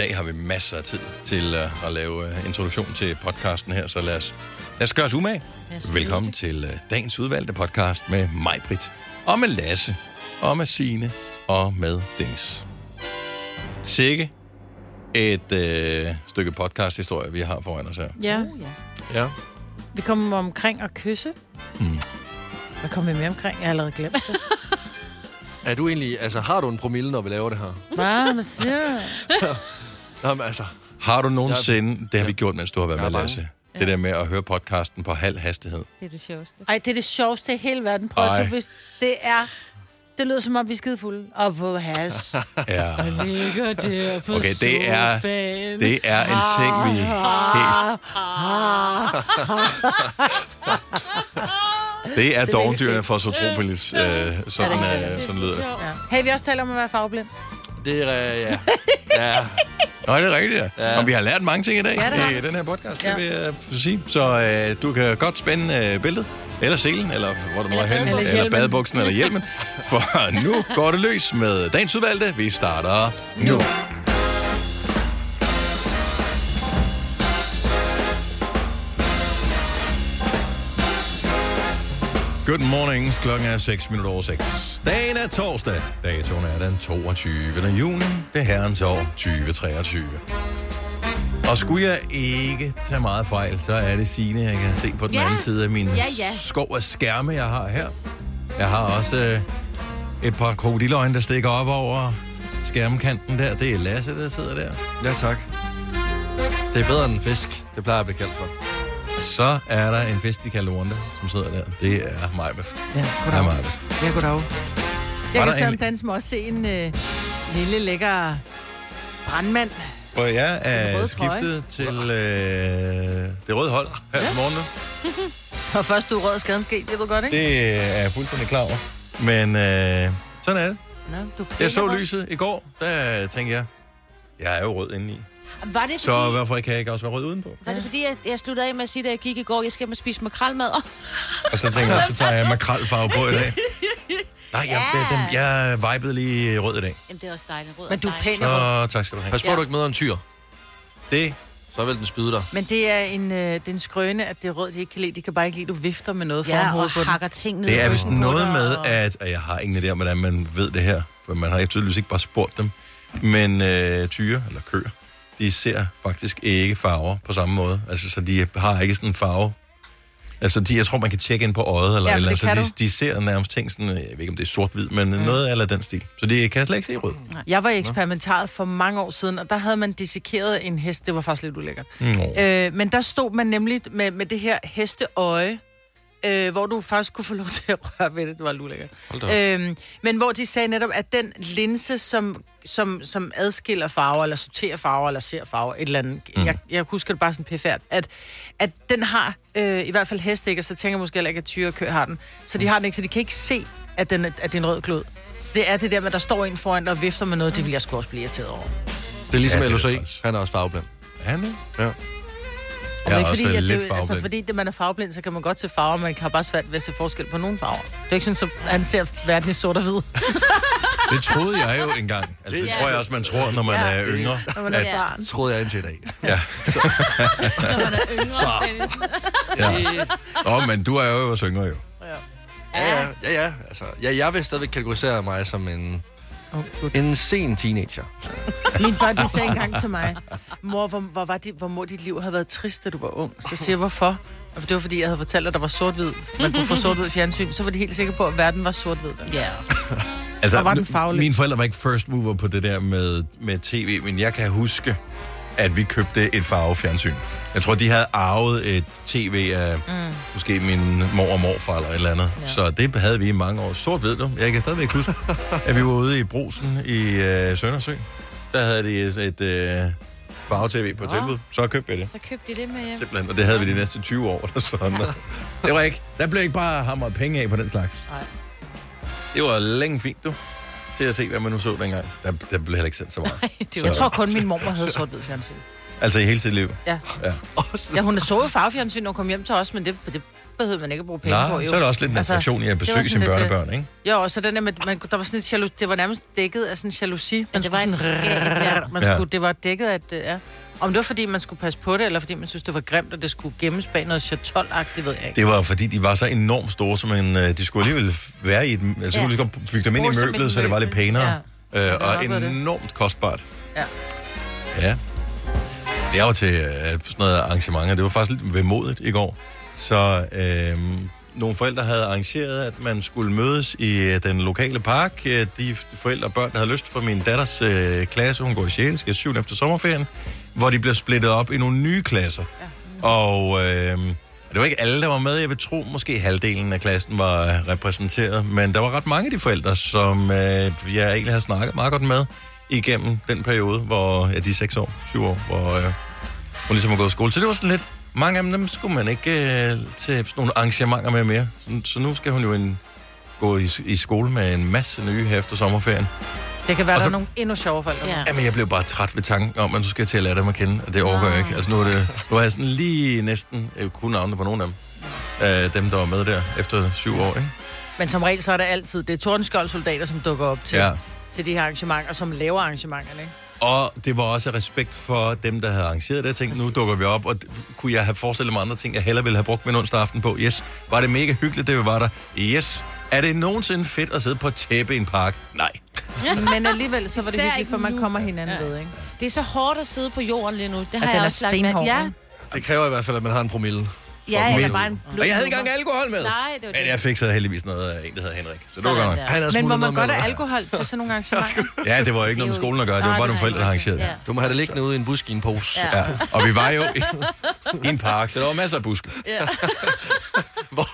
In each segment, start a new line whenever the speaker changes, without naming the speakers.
i dag har vi masser af tid til uh, at lave uh, introduktion til podcasten her, så lad os, lad os gøre os umage. Velkommen til uh, dagens udvalgte podcast med mig, Britt, og med Lasse, og med Signe og med Dennis. Sikke et uh, stykke podcast-historie, vi har foran os her.
Ja,
Uh, ja.
Ja.
vi kommer omkring at kysse.
Mm.
Hvad kommer vi med omkring? Jeg har allerede glemt det.
Er du egentlig, altså har du en promille, når vi laver det her?
Hvad? Hvad siger du?
Nå, men altså,
Har du nogensinde, det har vi
Ja.
gjort, mens du har været
er
med. Lasse, det der med at høre podcasten på halv hastighed.
Det er det sjoveste.
Ej, det er det sjoveste i hele verden. Prøv
Ej.
at du hvis det er... Det lyder som om, vi er skide fulde. Og på has.
Ja.
Og ligger der på
Okay, det er-
sofaen.
Det er en ting, vi helt... Det er dovendyrene for Sotropolis, øh, sådan, øh, sådan lyder det.
Ja. Hey, vi også talt om at være farveblind.
Det er, ja. ja.
Nå, det er rigtigt, ja.
Ja.
Og vi har lært mange ting i dag
Ja,
i den her podcast,
Ja.
det vil jeg sige. Så øh, du kan godt spænde øh, bæltet, eller selen, eller hvor du nu er henne,
badebuksen.
eller
Hjelmen.
badebuksen, eller hjelmen. For nu går det løs med dagens udvalgte. Vi starter nu. nu. Good morning. Klokken er 6 minutter over 6. Dagen er torsdag. Datoen er den 22. juni. Det er herrens år 2023. Og skulle jeg ikke tage meget fejl, så er det Signe, jeg kan se på den
Ja.
anden side af min
Ja, ja.
skov af skærme, jeg har her. Jeg har også øh, et par krokodiløjne, der stikker op over skærmkanten der. Det er Lasse, der sidder der.
ja, tak. Det er bedre end en fisk. Det plejer jeg at blive kaldt for.
Så er der en fest i Kalorunda, som sidder der. Det er Majbet.
Ja,
Ja, Majbet.
Ja, goddag. Jeg kan
der
se om
en-
dans også se en øh, lille, lækker brandmand.
For jeg er skiftet til øh, det røde hold her til morgen nu.
Og først du rød og skaden sket, det ved godt, ikke?
Det er jeg fuldstændig klar over. Men øh, sådan er det.
Nå, du
Jeg så lyset i går, der tænkte jeg, jeg er jo rød indeni.
Var det
Så
fordi,
hvorfor kan jeg ikke også være rød udenpå?
var det fordi jeg, jeg sluttede af med at sige, da jeg gik i går, jeg skal og spise makrelmad?
Og så tænker jeg, så tager jeg makrelfarve på i dag. Nej, jeg, det, den, jeg vibede lige rød i dag.
Jamen, det er også dejligt. Rød
Men du er pæn.
Så tak skal du have.
Pas på,
Ja.
du ikke møder en tyr.
Det,
Så vil den spyde dig.
Men det er en, øh, det er en skrøne, at det er rød, de ikke kan lide. De kan bare ikke lide, at du vifter med noget foran
Ja, og
hovedet på den.
hakker ting ned
det
i
er vist noget med, at, og jeg har ingen idé om, hvordan man ved det her, for man har tydeligvis ikke bare spurgt dem, men øh, tyre, eller køer, de ser faktisk ikke farver på samme måde. Altså, så de har ikke sådan en farve. Altså, de, jeg tror, man kan tjekke ind på øjet, eller,
Ja,
eller
det
så de, de ser nærmest ting sådan, jeg ved ikke, om det er sort-hvid, men mm. noget eller den stil. Så de kan slet ikke se rød.
Jeg var i eksperimenteret for mange år siden, og der havde man dissekeret en hest. Det var faktisk lidt ulækkert.
Mm.
Øh, men der stod man nemlig med, med det her hesteøje, øh, hvor du faktisk kunne få lov til at røre ved det. Det var lidt ulækkert.
Hold da op.
Øh, men hvor de sagde netop, at den linse, som, som, som adskiller farver, eller sorterer farver, eller ser farver, et eller andet. Mm. Jeg, jeg husker det bare sådan pfærd, at, at den har, øh, i hvert fald heste ikke, og så tænker jeg måske heller ikke, at tyre og køer har den. Så de har den ikke, så de kan ikke se, at, den, er- at det er en rød klod. Så det er det der med, at der står en foran dig og vifter med noget, det vil jeg sgu også blive irriteret over.
Det er ligesom
Ja, er
LOC. Han er også farveblind.
Er han det?
Ja.
Jeg er
ikke
også
fordi, at
lidt
det, altså,
farveblind.
fordi det, man er farveblind, så kan man godt se farver, men man kan bare svært ved at se forskel på nogle farver. Det er ikke sådan, at han ser verden i sort og hvid.
Det troede jeg jo engang. Altså, det
Det-
tror jeg også, man tror, når man
Ja.
er yngre.
Når man er
At,
Ja.
barn.
Det troede jeg indtil i dag.
ja.
Når man er yngre, Dennis.
ja. Nå, men du er jo også yngre jo.
Ja, ja, ja, ja. Altså, ja, jeg vil stadigvæk kategorisere mig som en, en sen teenager.
Mine børn, de sagde engang til mig, mor, hvor, hvor, var dit, hvor må dit liv have været trist, da du var ung? Så siger jeg, hvorfor? Og det var, fordi jeg havde fortalt, at der var sort-hvid. Man kunne få sort-hvid i fjernsyn. Så var de helt sikre på, at verden var sort-hvid.
Ja.
Altså,
Og var den faglig?
Mine forældre var ikke first mover på det der med, med tv, men jeg kan huske, at vi købte et farvefjernsyn. Jeg tror, de havde arvet et tv af mm. måske min mor og morfar eller et eller andet. Ja. Så det havde vi i mange år. Sort ved du. Jeg kan stadigvæk huske, at vi var ude i brusen i øh, Søndersø. Der havde de et, et øh, farve-tv på tilbud. Så købte vi det.
Så købte de det med hjem.
Simpelthen. Og det havde vi de næste 20 år. Eller sådan. det var ikke, der blev ikke bare hamret penge af på den slags.
Nej.
Det var længe fint, du. Til at se, hvad man nu så dengang. Der, der blev heller ikke sendt så meget.
Det
Så-
var
Jeg tror kun, min mormor havde sort-hvid fjernsyn.
Altså i hele sit liv.
Ja.
Ja.
ja, hun så jo farvefjernsyn, når hun kom hjem til os, men det, det behøvede man ikke at bruge penge på.
Nej,
Jo.
så er det også lidt en
Altså,
attraktion i at besøge sine
lidt, øh,
børnebørn, ikke?
Jo, og så den der med, man, der var sådan et jaloux, det var nærmest dækket af sådan en jalousi. Man
det var
sådan,
skab, ja.
man
Ja.
skulle, det var dækket af, et, øh, ja. Om det var fordi, man skulle passe på det, eller fordi man synes, det var grimt, og det skulle gemmes bag noget chatol-agtigt, ved jeg ikke.
Det var fordi, de var så enormt store, så man, øh, de skulle alligevel være i et... Altså,
Ja.
ja. skulle lige bygge dem ind i møblet, så det var lidt pænere.
Ja.
Ja. Øh, og enormt kostbart.
Ja.
Ja. Det er jo til øh, sådan noget arrangementer. Det var faktisk lidt vemodigt i går. Så øh, nogle forældre havde arrangeret, at man skulle mødes i øh, den lokale park. Øh, De forældre og børn, der havde lyst for min datters øh, klasse, hun går i 6. skal 7. efter sommerferien, hvor de bliver splittet op i nogle nye klasser. Ja. Og øh, det var ikke alle, der var med. Jeg vil tro, måske halvdelen af klassen var repræsenteret. Men der var ret mange af de forældre, som øh, jeg egentlig har snakket meget godt med igennem den periode, hvor ja, de 6 år, 7 år, hvor øh, hun ligesom har gået i skole. Så det var sådan lidt, mange af dem, dem skulle man ikke øh, til sådan nogle arrangementer med mere. Så, så nu skal hun jo en, gå i, i skole med en masse nye her efter sommerferien.
Det kan være,
Og
der
så-
er nogle endnu sjovere folk.
Ja.
Jamen, jeg blev bare træt ved tanken om, at nu skal jeg til at lære dem at kende, og det overgår jeg ikke. Altså, nu er, det, nu er jeg sådan lige næsten, jeg kunne navnene på nogle af dem, øh, dem, der var med der efter syv år, ikke?
Men som regel, så er der altid, det er Tordenskjold-soldater, som dukker op til,
Ja.
Ja. til de her arrangementer, som laver arrangementerne, ikke?
Og det var også respekt for dem, der havde arrangeret det. Jeg tænkte, nu dukker vi op, og kunne jeg have forestillet mig andre ting, jeg hellere ville have brugt min onsdag aften på? Yes. Var det mega hyggeligt, det vi var der? Yes. Er det nogensinde fedt at sidde på et tæppe i en park? Nej.
Men alligevel, så var det hyggeligt, for man kommer hinanden
Ja.
ved, ikke?
Det er så hårdt at sidde på jorden lige nu. Det har
den
jeg
er
også lagt
stenhård,
Ja?
Det kræver i hvert fald, at man har en promille.
Ja, eller bare en blød
Og jeg havde ikke engang alkohol med.
Nej, det var det.
Men jeg fik så heldigvis noget af en, der hedder Henrik. Så det var godt nok.
Han er
Men må man godt have alkohol til sådan nogle arrangementer?
Ja, det var ikke noget med skolen at gøre. Det var bare nogle forældre, der arrangerede det.
Du må have det liggende ude i en busk i en pose.
Ja.
Ja, og vi var jo i, i en park, så der var masser af buske.
Hvor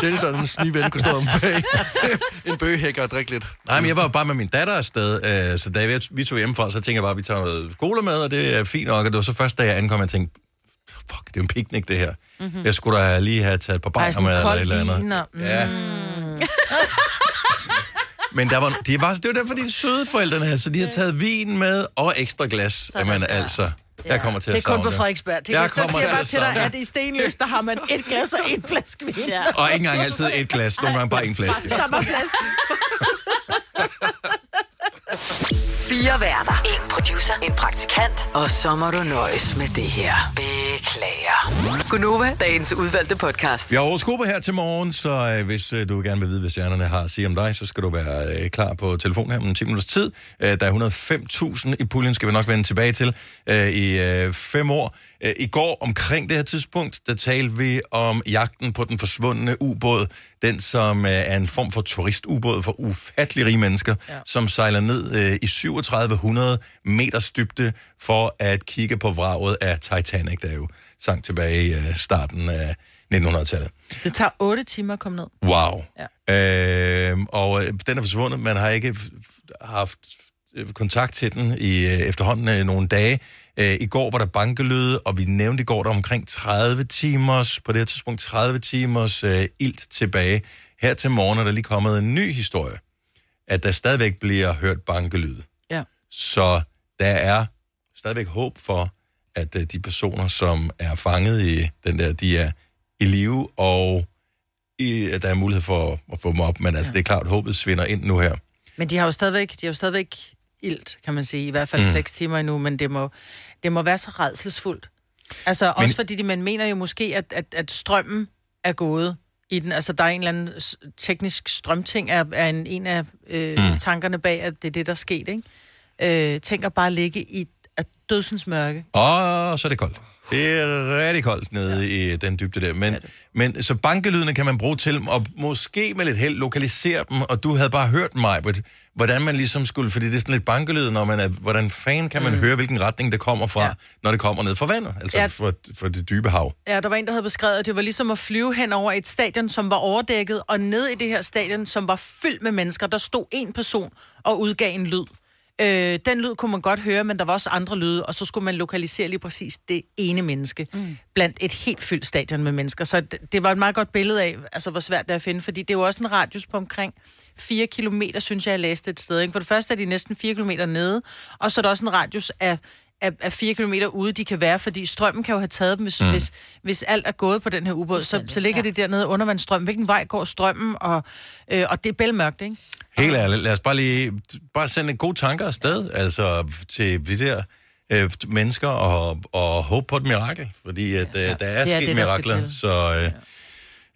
det er sådan en sniven kunne stå om bag en bøgehækker og drikke lidt.
Nej, men jeg var bare med min datter afsted, øh, så da vi, vi tog hjemmefra, så tænkte jeg bare, at vi tager noget skole med, og det er fint nok. Og det var så først, da jeg ankom, jeg tænkte, fuck, det er jo en picnic, det her. Mm-hmm. Jeg skulle da lige have taget et par bajer
sådan
med, eller et eller andet.
mm.
Ja. Men der var, de var, det var derfor, de er søde forældrene her, så de har taget vin med og ekstra glas. Jamen altså, jeg kommer til
Det
at
er kun på Frederiksberg. Det,
Jeg
jeg der
kommer
siger
til
bare
at
til dig, at i Stenløs, der har man et glas og en flaske vin. Ja.
Ja.
Og ikke engang altid et glas, nogle gange bare en flaske.
Tag mig flasken.
Fire værter. En producer. En praktikant. Og så må du nøjes med det her. Beklager. Gunova, dagens udvalgte podcast.
Vi har horoskoper her til morgen, så øh, hvis øh, du gerne vil vide, hvad stjernerne har at sige om dig, så skal du være øh, klar på telefonen her om 10 minutters tid. Øh, der er 105.000 i puljen, skal vi nok vende tilbage til øh, i øh, fem år. Øh, I går omkring det her tidspunkt, der talte vi om jagten på den forsvundne ubåd. Den, som øh, er en form for turistubåd for ufattelig rige mennesker, ja. som sejler ned øh, i 3700 meters dybde for at kigge på vraget af Titanic, der jo sank tilbage i starten af 1900-tallet.
Det tager 8 timer at komme ned.
Wow.
Ja.
Øh, og den er forsvundet. Man har ikke haft kontakt til den i øh, efterhånden øh, nogle dage. Øh, I går var der bankelyde, og vi nævnte i går, der omkring 30 timers, på det her tidspunkt 30 timers øh, ilt tilbage. Her til morgen er der lige kommet en ny historie, at der stadigvæk bliver hørt bankelyd.
Ja.
Så der er stadigvæk håb for, at øh, de personer, som er fanget i den der, de er i live, og i, at der er mulighed for at få dem op. Men altså, det er klart, håbet svinder ind nu her.
Men de har jo stadigvæk, de har jo stadigvæk ilt, kan man sige. I hvert fald mm. 6 timer endnu, men det må, det må være så redselsfuldt. Altså men... også fordi de, man mener jo måske, at, at, at strømmen er gået i den. Altså der er en eller anden teknisk strømting, er, er en, en af øh, mm. tankerne bag, at det er det, der er sket, ikke? Øh, bare at ligge i at dødsens mørke.
Og så er det koldt. Det er rigtig koldt nede ja. i den dybde der. Men, men så bankelydene kan man bruge til at måske med lidt held lokalisere dem, og du havde bare hørt mig, hvordan man ligesom skulle, fordi det er sådan lidt bankelyd, når man er, hvordan fan kan man mm. høre, hvilken retning det kommer fra, ja. Når det kommer ned fra vandet, altså
Ja.
ja. fra, fra det dybe hav.
Ja, der var en, der havde beskrevet, at det var ligesom at flyve hen over et stadion, som var overdækket, og ned i det her stadion, som var fyldt med mennesker, der stod en person og udgav en lyd. Øh, den lyd kunne man godt høre, men der var også andre lyde, og så skulle man lokalisere lige præcis det ene menneske, mm. blandt et helt fyldt stadion med mennesker. Så det, det var et meget godt billede af, altså, hvor svært det er at finde, fordi det er jo også en radius på omkring 4 kilometer, synes jeg, jeg læste et sted. Ikke? For det første er de næsten 4 kilometer nede, og så er der også en radius af af, af fire kilometer ude, de kan være, fordi strømmen kan jo have taget dem, hvis, mm. hvis, hvis alt er gået på den her ubåd. Så, så ligger ja. det dernede undervandsstrøm. Hvilken vej går strømmen? Og, øh, og det er bælmørkt, ikke?
Helt ærligt, lad os bare lige bare sende en god tanke afsted, altså til de der øh, mennesker, og, og håbe på et mirakel, fordi at, ja, der er
det er
sket
det,
mirakler, så øh,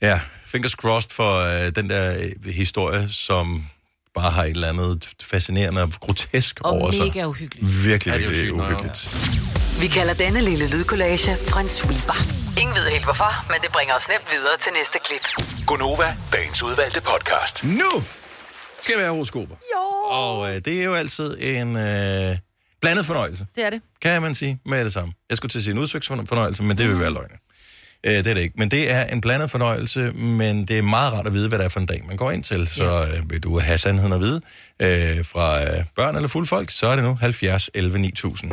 ja, fingers crossed for øh, den der øh, historie, som bare har et eller andet fascinerende og grotesk
Og
over sig.
mega uhyggeligt.
Virkelig,
Ja, det er
virkelig uhyggeligt.
Vi kalder denne lille lydkollage en sweeper. Ingen ved helt hvorfor, men det bringer os nemt videre til næste klip.
Gunova, dagens udvalgte podcast.
Nu skal vi have horoskoper. Jo. Og øh, det er jo altid en øh, blandet fornøjelse,
Det er det.
kan man sige, med det samme. Jeg skulle til at sige en udsøgt fornøjelse, men det vil være løgn. Øh, det er det ikke. Men det er en blandet fornøjelse, men det er meget rart at vide, hvad det er for en dag, man går ind til. Så øh, vil du have sandheden at vide øh, fra øh, børn eller fulde folk, så er det nu 70 11 9000.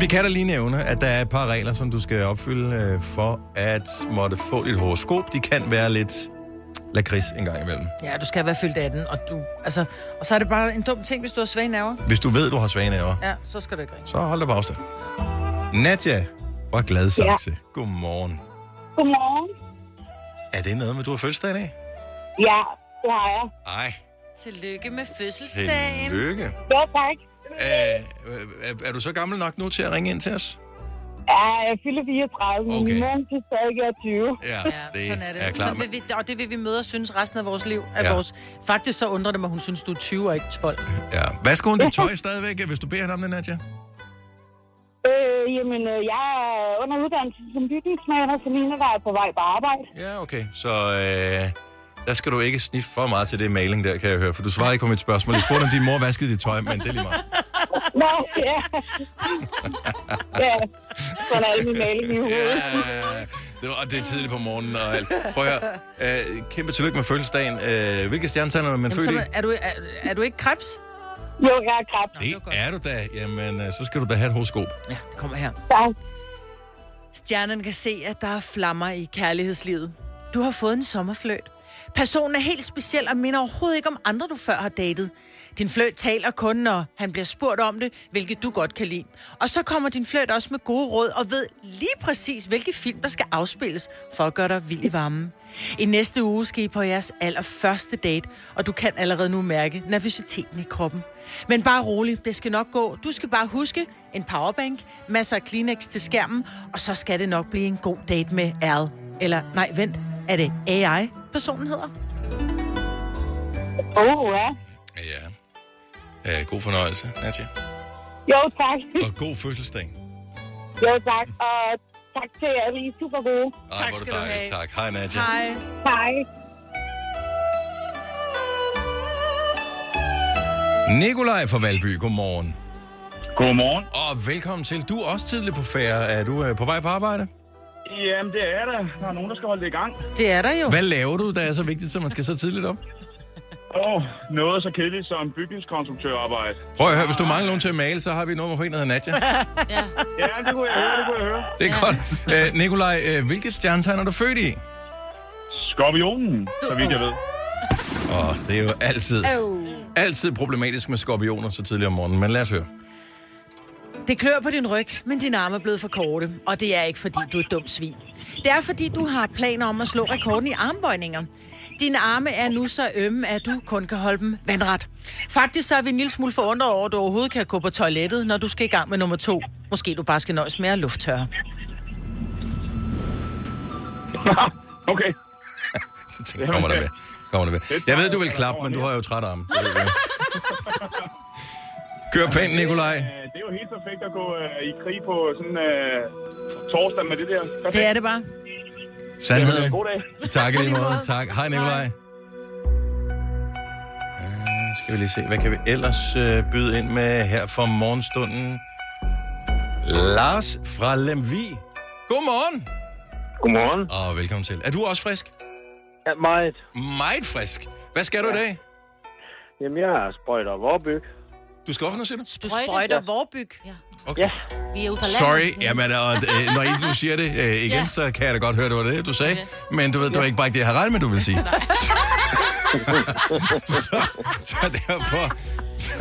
Vi kan da lige nævne, at der er et par regler, som du skal opfylde øh, for at måtte få dit horoskop. De kan være lidt lakrids en gang imellem.
Ja, du skal være fyldt 18, og, du, altså, og så er det bare en dum ting, hvis du har svage nerver.
Hvis du ved, du har svage nerver,
Ja, så skal du ikke ringe.
så hold da på afstand. Nadja fra Gladsaxe. Ja. Godmorgen.
Godmorgen.
Er det noget med, du har fødselsdag i dag?
Ja, det har jeg.
Ej,
Tillykke med fødselsdagen.
tillykke.
Ja, tak.
Er, er, er du så gammel nok nu til at ringe ind til os?
Ja, jeg fylder 34, men
Okay.
min mand stadig er 20.
Ja, det
sådan er det.
er klart.
Vil vi, og det vil vi møde og synes resten af vores liv. Af
Ja.
vores, faktisk så undrer det mig, at hun synes, du er 20 og ikke 12.
Ja. Vasker hun dit tøj stadigvæk, hvis du beder hende om det, Nadja?
Øh, jamen, øh, jeg er under uddannelse som bygningsmaler, så mine var på vej på arbejde.
Ja, okay. Så øh, der skal du ikke sniffe for meget til det mailing der, kan jeg høre. For du svarede ikke på mit spørgsmål. Jeg spurgte, om din mor vaskede dit tøj, men det er lige meget.
Nå, ja. ja, sådan er alle mine maling i hovedet.
Ja, det, var, og det er tidligt på morgenen og alt. Prøv at høre. Øh, kæmpe tillykke med fødselsdagen. Øh, hvilke stjernetegn er man
Jamen,
født i?
så, er, du, er, er du ikke krebs?
Jo, jeg er kræft.
Det er du da. Jamen, øh, så skal du da have et horoskop.
Ja, det kommer her.
Tak.
Stjernerne kan se, at der er flammer i kærlighedslivet. Du har fået en sommerfløjt. Personen er helt speciel og minder overhovedet ikke om andre, du før har datet. Din fløjt taler kun, når han bliver spurgt om det, hvilket du godt kan lide. Og så kommer din fløjt også med gode råd og ved lige præcis, hvilke film, der skal afspilles for at gøre dig vild i varmen. I næste uge skal I på jeres allerførste date, og du kan allerede nu mærke nervøsiteten i kroppen. Men bare rolig, det skal nok gå. Du skal bare huske en powerbank, masser af Kleenex til skærmen, og så skal det nok blive en god date med Al. Eller nej, vent, er det AI, personen hedder?
Åh, oh, ja.
Øh, god fornøjelse, Nadja.
Jo, tak.
Og god fødselsdag.
Jo, tak. Og tak til jer. I er super gode.
Ej,
Tak skal
du
have.
Tak. Hej, Nadja.
Hej.
Hej.
Nikolaj fra Valby, godmorgen.
Godmorgen.
Og velkommen til. Du er også tidligt på færre. Er du øh, på vej på arbejde?
Jamen, det er der. Der er nogen, der skal holde det i gang.
Det er der jo.
Hvad laver du, der er så vigtigt, så man skal så tidligt op?
Åh, oh, noget så kedeligt som bygningskonstruktørarbejde.
Prøv at høre, hvis du mangler nogen til at male, så har vi nummer for en, der hedder Nadja.
Ja.
Ja, det kunne jeg høre, det kunne jeg høre.
Det er godt. Øh, Nikolaj, øh, hvilket stjernetegn er du født i?
Skorpionen, så vidt jeg ved.
Åh, oh, det er jo altid, altid problematisk med skorpioner så tidligt om morgenen, men lad os høre.
Det klør på din ryg, men din arme er blevet for korte. Og det er ikke, fordi du er et dumt svin. Det er, fordi du har planer om at slå rekorden i armbøjninger. Dine arme er nu så ømme, at du kun kan holde dem vandret. Faktisk så er vi en lille smule forundret over, at du overhovedet kan gå på toilettet, når du skal i gang med nummer to. Måske du bare skal nøjes med at lufttørre.
okay.
Det kommer der med. Kommer der med. Jeg ved, du vil klappe, men du har jo træt arme. Kør pænt, Nikolaj.
Det er jo helt perfekt at gå øh, i krig på sådan øh, torsdag med det der. Perfekt.
Det er det bare.
Sandheden.
God dag.
Tak i lige måde. Tak. Hej, Nikolaj. Skal vi lige se, hvad kan vi ellers øh, byde ind med her for morgenstunden? Lars fra Lemvi. Godmorgen.
Godmorgen.
Og velkommen til. Er du også frisk?
Ja, meget.
Meget frisk. Hvad skal du i dag?
Jamen, jeg er sprøjt og vorbyg.
Du skal offentligt, siger du?
Du sprøjter vorbyg.
Ja.
Okay.
Ja.
Vi er ude på landet.
Sorry, jamen, og, øh, når I nu siger det øh, igen,
Ja.
så kan jeg da godt høre, det var det, du sagde. Men du ved, det var ikke bare ikke det, jeg har regnet med, du vil sige. så, så derfor... Så,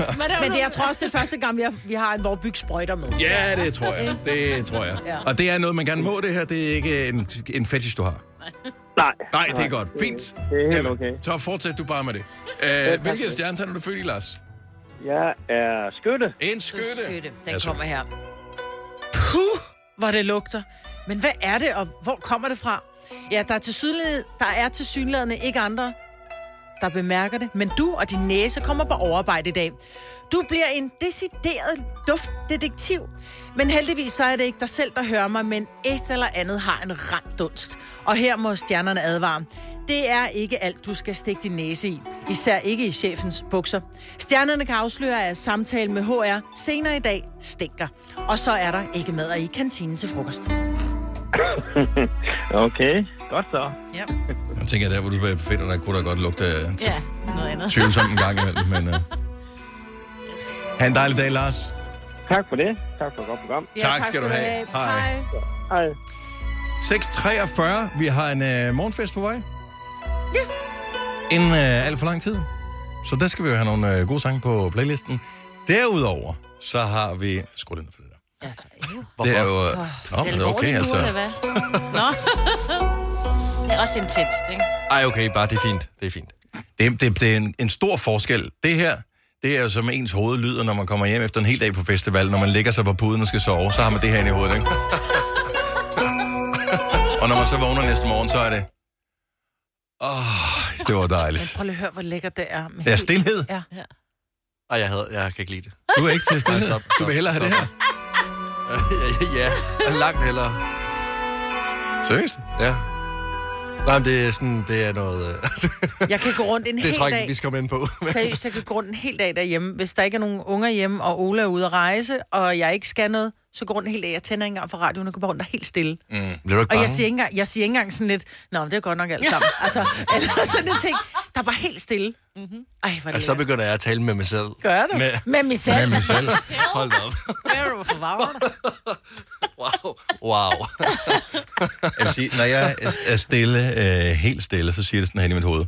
Men det, jeg tror også, det er første gang, vi har, vi har en vorbyg sprøjter med.
ja, det tror jeg. Det tror jeg.
Ja.
Og det er noget, man gerne må, det her. Det er ikke en, en fetish, du har.
Nej.
Nej, det er godt. Fint.
Det er helt okay.
Så fortsæt du bare med det. Øh, hvilket stjernetegn er du født i, Lars?
Jeg er skytte.
En skytte.
Skytte, den
Altså,
kommer her. Puh, hvor det lugter. Men hvad er det, og hvor kommer det fra? Ja, der er til der er til synlædende ikke andre, der bemærker det. Men du og din næse kommer på overarbejde i dag. Du bliver en decideret duftdetektiv. Men heldigvis så er det ikke dig selv, der hører mig, men et eller andet har en ramt dunst. Og her må stjernerne advare. Det er ikke alt, du skal stikke din næse i. Især ikke i chefens bukser. Stjernerne kan afsløre, at samtale med HR senere i dag stinker. Og så er der ikke mad i kantinen til frokost.
Okay, godt så.
Ja.
Jeg tænker, der hvor du befinder dig, kunne der godt lugte øh,
Ja, noget andet.
tvivlsomt en gang imellem. Men, uh... Ha' en dejlig dag, Lars.
Tak for det. Tak for et godt program.
Ja,
Tak skal du have. Hej.
Hej.
Hej.
6.43. Vi har en uh, morgenfest på vej. Ja. Inden uh, alt for lang tid. Så der skal vi jo have nogle uh, gode sange på playlisten. Derudover, så har vi... Skru den for det der.
Ja,
Det er jo... Uh... Nå, men det er okay, altså.
Nu, eller hvad? Nå. det er også intenst, ikke?
Ej, okay, bare det er fint. Det er fint.
Det, det, det er en, en stor forskel. Det her, det er jo som ens hoved lyder, når man kommer hjem efter en hel dag på festival, når man ligger sig på puden og skal sove, så har man det her inde i hovedet, ikke? og når man så vågner næste morgen, så er det... Åh, oh, det var
Men
dejligt.
prøv lige at høre, hvor lækkert det er. Med
Det er stillhed.
Ja.
Ej, jeg, havde, jeg kan ikke lide det.
Du er ikke til stillhed.
stop,
Du vil hellere have det her.
ja, ja, langt hellere.
Seriøst?
Ja. Nej, men det er sådan, det er noget... øh,
Jeg kan gå rundt en
det
hel
tror jeg
dag.
ikke, vi skal komme ind på.
Seriøst, jeg kan gå rundt en hel dag derhjemme. Hvis der ikke er nogen unger hjemme, og Ola er ude at rejse, og jeg ikke skal noget, så går rundt en hel dag. Jeg tænder ikke engang for radioen, og går bare rundt og helt stille.
Mm.
Bliver du ikke
Og
bange?
jeg siger, ikke engang, jeg siger ikke engang sådan lidt, Nå, det er godt nok alt sammen. altså, eller sådan en ting. Der er bare helt stille. Mm-hmm. Ej, hvor er det
så begynder jeg at tale med mig selv.
Gør du?
Med,
Med mig selv.
Med mig selv.
hold op. Wow. Wow.
Jeg vil sige, når jeg er- er stille, øh, helt stille, så siger det sådan her i mit hoved.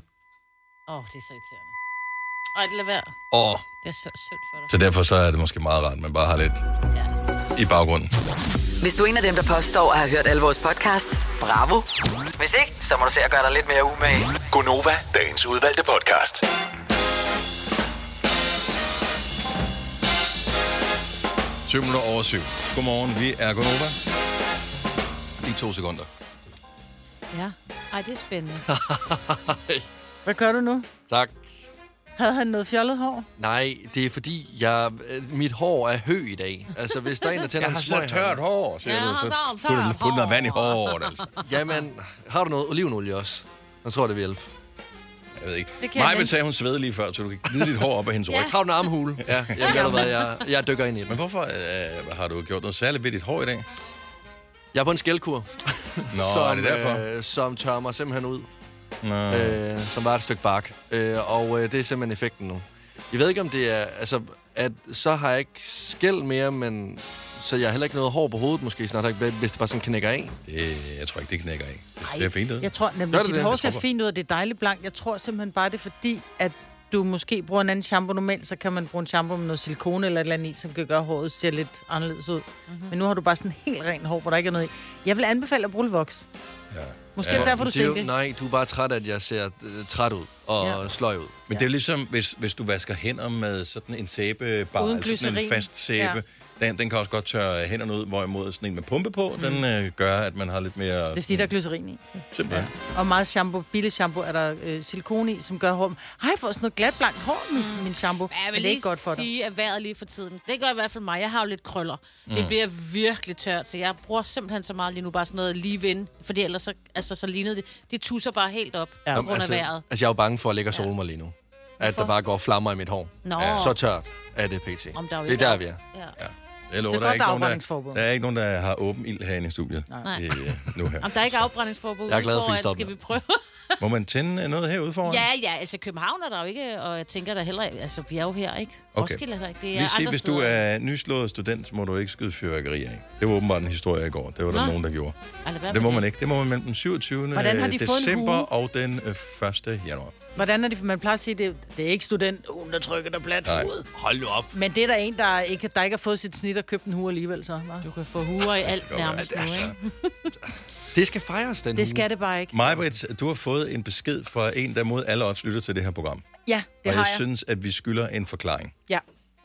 Åh, oh, det er så irriterende. Ej, det lad være.
Åh,
Det er så synd for dig.
Så derfor så er det måske meget rart, at man bare har lidt i baggrunden.
Hvis du er en af dem, der påstår at have hørt alle vores podcasts, bravo. Hvis ikke, så må du se at gøre dig lidt mere umage.
Gonova, dagens udvalgte podcast.
Syv minutter over syv. Godmorgen, vi er Gonova. I to sekunder.
Ja. Ej, det er spændende.
Hvad gør du nu?
tak.
Havde han noget fjollet hår?
Nej, det er fordi, jeg, øh, mit hår er hø i dag. Altså, hvis der er en, der tænder
Jeg har så tørt hår, siger
Ja,
du. Så
har så
put, noget vand i håret, altså.
Jamen, har du noget olivenolie også? Jeg tror, det vil hjælpe.
Jeg ved ikke.
Det
Mig vil
ikke.
tage, hun svede lige før, så du kan glide dit hår op af hendes ryg.
Har du en armhule? Ja, jeg ved du hvad, jeg, jeg dykker ind i
Men
den.
hvorfor øh, har du gjort noget særligt ved dit hår i dag?
Jeg er på en skældkur,
Nå,
som,
er det derfor?
Øh, som tørrer mig simpelthen ud,
Nå.
øh, som var et stykke bark. Øh, og øh, det er simpelthen effekten nu. Jeg ved ikke, om det er... Altså, at så har jeg ikke skæld mere, men... Så jeg har heller ikke noget hår på hovedet, måske snart, ikke, hvis det bare sådan knækker af.
Det, jeg tror ikke, det knækker af. Det ser fint ud.
Jeg tror
Gør
nemlig,
det
dit
det?
hår ser fint ud, og det er dejligt blankt. Jeg tror simpelthen bare, det er fordi, at du måske bruger en anden shampoo normalt, så kan man bruge en shampoo med noget silikone eller et eller andet i, som kan gøre håret se lidt anderledes ud. Mm-hmm. Men nu har du bare sådan helt ren hår, hvor der ikke er noget i. Jeg vil anbefale at bruge voks.
Ja.
Måske
Ja.
ja. derfor, du
Det er
det.
Nej, du er bare træt af, at jeg ser øh, træt ud og
Ja.
sløj ud.
Men det er ligesom, hvis, hvis du vasker hænder med sådan en sæbebar,
Uden
altså sådan en
glycerin.
fast sæbe,
Ja.
Ja. den, den kan også godt tørre hænderne ud, hvorimod sådan en med pumpe på, mm. den øh, gør, at man har lidt mere...
Det er fordi, der er glycerin i.
Simpelthen.
Og meget shampoo, billig shampoo, er der øh, silikone i, som gør hår. Har jeg fået sådan noget glat blankt hår, min, mm. min shampoo?
Ja, jeg vil
det er
lige
ikke godt for dig.
sige, at vejret lige for tiden, det gør i hvert fald mig. Jeg har jo lidt krøller. Mm. Det bliver virkelig tørt, så jeg bruger simpelthen så meget lige nu bare sådan noget lige vind, fordi ellers så, altså, så lignede det. Det tusser bare helt op ja. på grund af
altså,
vejret.
altså, jeg er jo bange for at ligge og sole mig lige nu. At der bare går flammer i mit hår.
Nå,
Så tørt er det pt.
Om der er
det er der, vi er.
ja.
Jeg lover,
Det er
der, er
godt,
ikke
der er
nogen, der,
afbrændingsforbud.
der er ikke nogen, der har åben ild herinde i studiet
Nej.
øh, nu her.
Om der er ikke afbrændingsforbud
Jeg er glad for, stopper.
skal vi prøve?
Må man tænde noget herude foran?
ja, ja, altså København er der jo ikke, og jeg tænker der heller altså vi er jo her, ikke?
Okay.
Roskilde er der ikke, det er
Lige
andre
hvis du er nyslået student, må du ikke skyde fyrværkeri af. Det var åbenbart en historie i går. Det var der
Nå.
nogen, der gjorde.
Være
Det må man ikke. Det må man mellem den 27.
Hvordan har de fået en
december og den øh, 1. januar.
Hvordan er det, for man plejer at sige, det, det er ikke student, uh, der trykker der plat.
Hold nu op.
Men det er der en, der ikke, der ikke har fået sit snit og købt en hue alligevel, så. hva'?
Du kan få huer i alt nærmest nu,
være. Altså,
ikke?
Det skal fejres, den
Det skal det bare ikke.
Majbrit, du har fået en besked fra en, der mod alle odds lytter til det her program.
Ja, det
og
har
jeg
jeg.
synes, at vi skylder en forklaring.
Ja.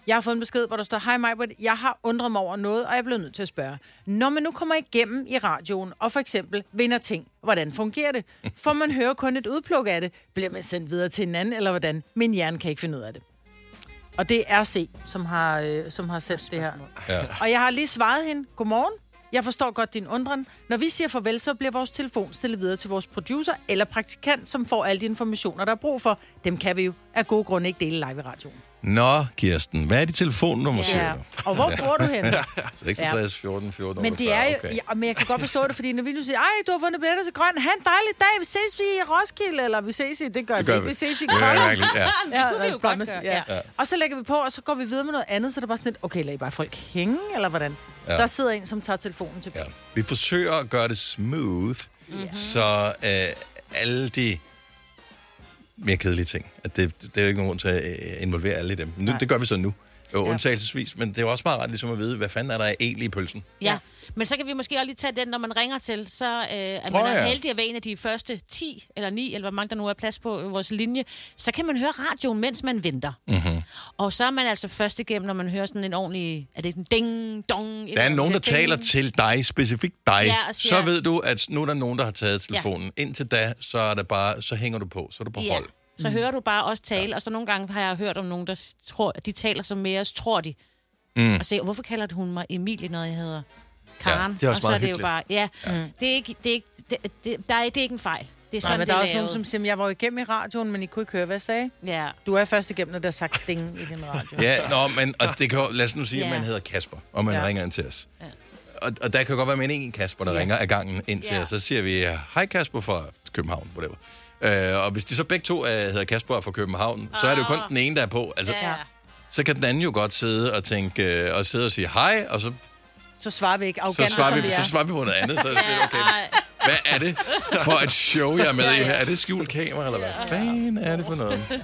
Jeg har fået en besked, hvor der står, Hej Majbrit, jeg har undret mig over noget, og jeg blev nødt til at spørge. Når man nu kommer igennem i radioen, og for eksempel vinder ting, hvordan fungerer det? Får man høre kun et udpluk af det? Bliver man sendt videre til en anden, eller hvordan? Min hjerne kan ikke finde ud af det. Og det er RC, som har, øh, som har sendt det her.
Ja.
Og jeg har lige svaret hende, godmorgen. Jeg forstår godt din undren. Når vi siger farvel, så bliver vores telefon stillet videre til vores producer eller praktikant, som får alle de informationer, der er brug for. Dem kan vi jo af gode grunde ikke dele live i radioen.
Nå, Kirsten, hvad er dit telefonnummer,
Ja.
siger du?
Og hvor bor du henne?
66 14 14
Men det er jo,
okay.
ja, men jeg kan godt forstå det, fordi når vi nu siger, ej, du har fundet billetter til grøn, ha' en dejlig dag, vi ses vi i Roskilde, eller vi ses i, det gør,
Det gør
vi,
vi.
vi ses i
Det er
Kolding.
ja.
Ja,
kunne vi jo godt gøre,
ja.
ja.
Og så lægger vi på, og så går vi videre med noget andet, så er det bare sådan lidt, okay, lad I bare folk hænge, eller hvordan?
Ja.
Der sidder en, som tager telefonen tilbage.
Ja. Vi forsøger at gøre det smooth, mm-hmm. så øh, alle de mere kedelige ting, at det, det er jo ikke nogen grund til at øh, involvere alle i dem. Nu, det gør vi så nu, jo, undtagelsesvis, men det er jo også meget rart ligesom at vide, hvad fanden er der egentlig i pølsen?
Ja, men så kan vi måske også lige tage den, når man ringer til, så øh,
Nå
man
ja.
er heldig at være en af de første 10 eller 9, eller hvor mange der nu er plads på vores linje, så kan man høre radioen, mens man venter. Mm-hmm. Og så er man altså først igennem, når man hører sådan en ordentlig, er det en ding, dong?
Der er nogen, der
ding.
taler til dig, specifikt dig.
Ja, siger-
så ved du, at nu er der nogen, der har taget telefonen. Ja. Indtil da, så er det bare, så hænger du på, så er du på
Ja,
hold.
så hører du bare også tale, og så nogle gange har jeg hørt om nogen, der tror, at de taler som mere, tror de. Mm. Og se, hvorfor kalder hun mig Emilie, når jeg hedder Karen?
det er også
og så
meget
er det jo
hyggeligt.
bare, ja, mm. det er ikke, det er ikke, det, det, der er, det er ikke en fejl. Det er
Nej,
sådan,
men
det
der er også nogen, som siger, jeg var jo igennem i radioen, men I kunne ikke høre, hvad jeg sagde.
Ja.
Du er først igennem, når der er sagt ding i din radio.
Ja, nå, men og det kan, jo- lad os nu sige, at
Ja.
man hedder Kasper, og man ja.
Ja.
ringer ind til os. Ja. Og, og der kan godt være med en Kasper, der ja.
Ja.
ringer af gangen ind til
Ja.
os. Så siger vi, hej Kasper fra København, whatever. Øh, og hvis de så begge to uh, hedder Kasper er fra København, så er det jo kun den ene, der er på. Altså,
Ja.
Så kan den anden jo godt sidde og tænke, øh, og sidde og sige hej, og så,
Så svarer vi ikke
så,
arrogant,
svarer
som
vi,
vi
så
er.
svarer vi på noget andet. Så er det okay, hvad er det for et show, jeg er med i her? Er det skjult kamera, eller hvad fanden er det for noget?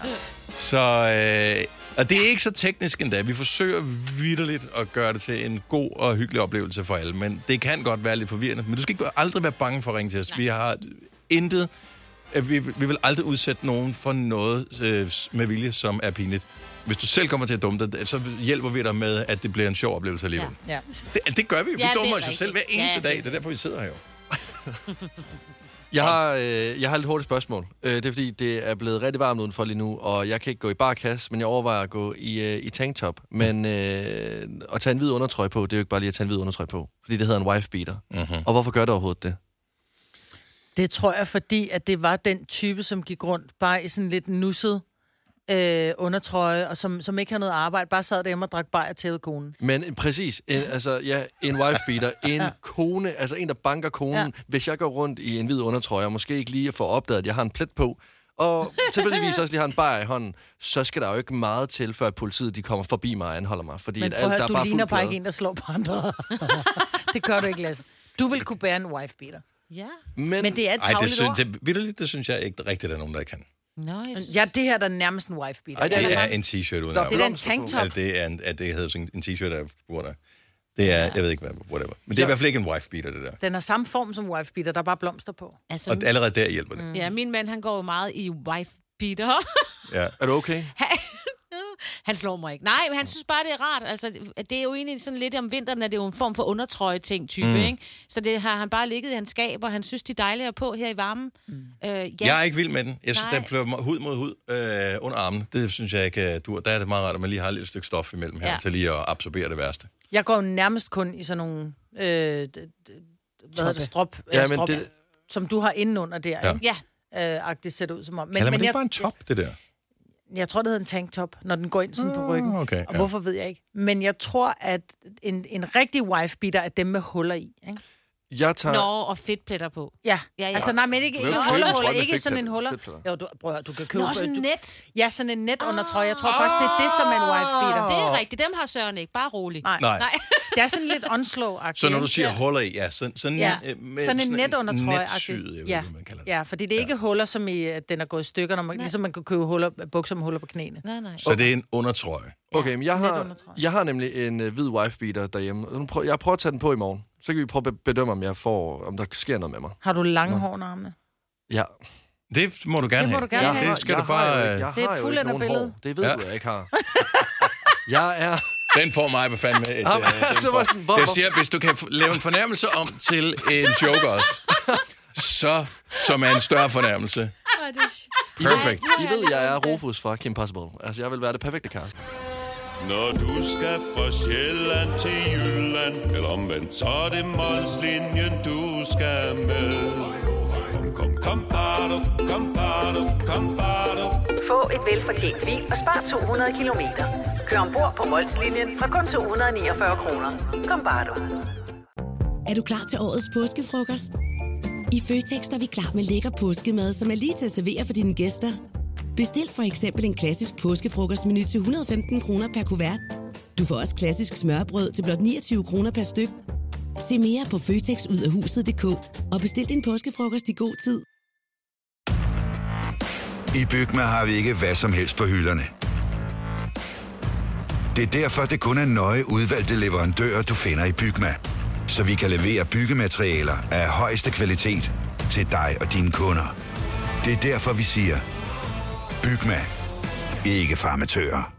Så, øh, og det er ikke så teknisk endda. Vi forsøger vidderligt at gøre det til en god og hyggelig oplevelse for alle, men det kan godt være lidt forvirrende. Men du skal ikke aldrig være bange for at ringe til os. Vi har intet... Vi, vi vil aldrig udsætte nogen for noget øh, med vilje, som er pinligt. Hvis du selv kommer til at dumme dig, så hjælper vi dig med, at det bliver en sjov oplevelse alligevel.
Ja.
Det, det gør vi jo. Vi
Ja, er
dummer os jo selv hver eneste
Ja,
dag.
det-
Det er derfor, vi sidder her jo.
Jeg har, øh, jeg har et hurtigt spørgsmål. Øh, det er fordi, det er blevet rigtig varmt udenfor lige nu, og jeg kan ikke gå i barkas, men jeg overvejer at gå i, øh, i tanktop. Men øh, at tage en hvid undertrøje på, det er jo ikke bare lige at tage en hvid undertrøje på, fordi det hedder en wife beater. Mm-hmm. Og hvorfor gør det overhovedet det?
Det tror jeg, fordi at det var den type, som gik rundt bare i sådan lidt nusset øh, undertrøje, og som, som ikke havde noget arbejde, bare sad derhjemme og drak bajer til konen.
Men præcis, en, altså, ja, en wife beater, en kone, altså en, der banker konen. Ja.
Ja.
Hvis jeg går rundt i en hvid undertrøje, og måske ikke lige får opdaget, at jeg har en plet på, og tilfældigvis også lige har en bajer i hånden, så skal der jo ikke meget til, før politiet de kommer forbi mig og anholder mig. Fordi
Men
at
prøv at
alt, der er
du
bare
ligner bare ikke en, der slår på andre. det gør du ikke, Lasse. Du vil kunne bære en wifebeater.
ja.
Men,
Men det er et
Ej, det synes,
ord.
det, vitterligt, det synes jeg ikke rigtigt, der er nogen, der kan.
Nice.
Ja, det her der er nærmest en wifebeater.
Ej, det er
Det er en t-shirt uden
er
det er en tanktop.
Altså, det er en, at det hedder sådan en t-shirt af burde. Det er, jeg ved ikke hvad, whatever. Men det er i hvert fald ikke en wife beater, det der.
Den har samme form som wifebeater, der er bare blomster på.
Altså,
Og allerede der hjælper det.
ja, min mand, han går jo meget i wife beater.
Ja.
Er du okay?
han slår mig ikke. Nej, men han synes bare, det er rart. Altså, det er jo egentlig sådan lidt om vinteren, at det er jo en form for undertrøje-ting type, mm. ikke? Så det har han bare ligget i hans skab, og han synes, de er dejlige at på her i varmen. Mm. Øh, ja.
Jeg er ikke vild med den. Jeg synes,
Nej.
den flyver hud mod hud øh, under armen. Det synes jeg ikke, du. Der er det meget rart, at man lige har et lille stykke stof imellem her,
Ja.
til lige at absorbere det værste.
Jeg går jo nærmest kun i sådan nogle... Øh, hvad hedder det? Strop,
Ja,
ja,
men
strop
det-
som du har indenunder der,
Ja.
ja.
Ja,
ikke? Øh, agtigt ser det ud som om.
Men, Kalder man det
jeg,
ikke bare en top, det der?
Jeg tror, det hedder en tanktop, når den går ind sådan på ryggen.
Ah, okay,
og
ja.
hvorfor ved jeg ikke. Men jeg tror, at en, en rigtig wife-beater er dem med huller i. Ikke?
Jeg tager...
Nå, og fedtpletter på.
Ja.
Ja, ja.
altså nej, men ikke, ikke
jo købe
huller,
en
huller,
trøje med
ikke sådan en huller. Jo, du, prøv, at- du kan købe...
Nå, sådan en net.
Ja, sådan en net under trøje. Jeg tror faktisk, det er det, som er en wife-beater.
Det er rigtigt. Dem har Søren ikke. Bare rolig.
Nej.
Nej.
Nej.
Det er sådan lidt onslow-agtigt.
Så når du siger huller i, ja, sådan, sådan,
Ja,
øh, med
sådan en net under trøje.
Netsyet, jeg ved
ja.
hvad man kalder det.
ja, fordi det er ikke huller, som i, at den er gået i stykker, når man, ligesom man kan købe huller, bukser med huller på knæene.
Nej, nej.
Så det er en undertrøje.
Okay, men jeg har, jeg har nemlig en øh, hvid wife-beater derhjemme. Nu prøver, jeg prøver at tage den på i morgen. Så kan vi prøve at be- bedømme, om jeg får, om der sker noget med mig.
Har du lange hår under armene?
Ja.
Det må du gerne
Det må
have.
du gerne
ja,
have.
Det skal
jeg
du bare...
Har jo ikke,
øh,
jeg
Det er fuldendt
nogen
billede.
Det ved
Ja.
du, jeg ikke har. jeg er...
Den får mig på fandme et...
Jamen,
øh,
altså, hvor sådan, hvor-
Jeg siger, hvis du kan lave en fornærmelse om til en joke også, så som er en større fornærmelse. Perfect.
I ved, jeg er Rufus fra Kim Possible. Altså, jeg vil være det perfekte cast.
Når du skal fra Sjælland til Jylland Eller omvendt, så er det Molslinjen, du skal med Kom, kom, kom, bado, kom, bado, kom, bado.
Få et velfortjent bil og spar 200 kilometer. Kør ombord på Molslinjen fra kun 249 kroner. Kom bare du.
Er du klar til årets påskefrokost? I Føtex er vi klar med lækker påskemad, som er lige til at servere for dine gæster. Bestil for eksempel en klassisk påskefrokostmenu til 115 kroner per kuvert. Du får også klassisk smørbrød til blot 29 kroner per styk. Se mere på føtexudafhuset.dk og bestil din påskefrokost i god tid.
I Bygma har vi ikke hvad som helst på hylderne. Det er derfor, det kun er nøje udvalgte leverandører, du finder i Bygma. Så vi kan levere byggematerialer af højeste kvalitet til dig og dine kunder. Det er derfor, vi siger, Bygma. Ikke farmatører.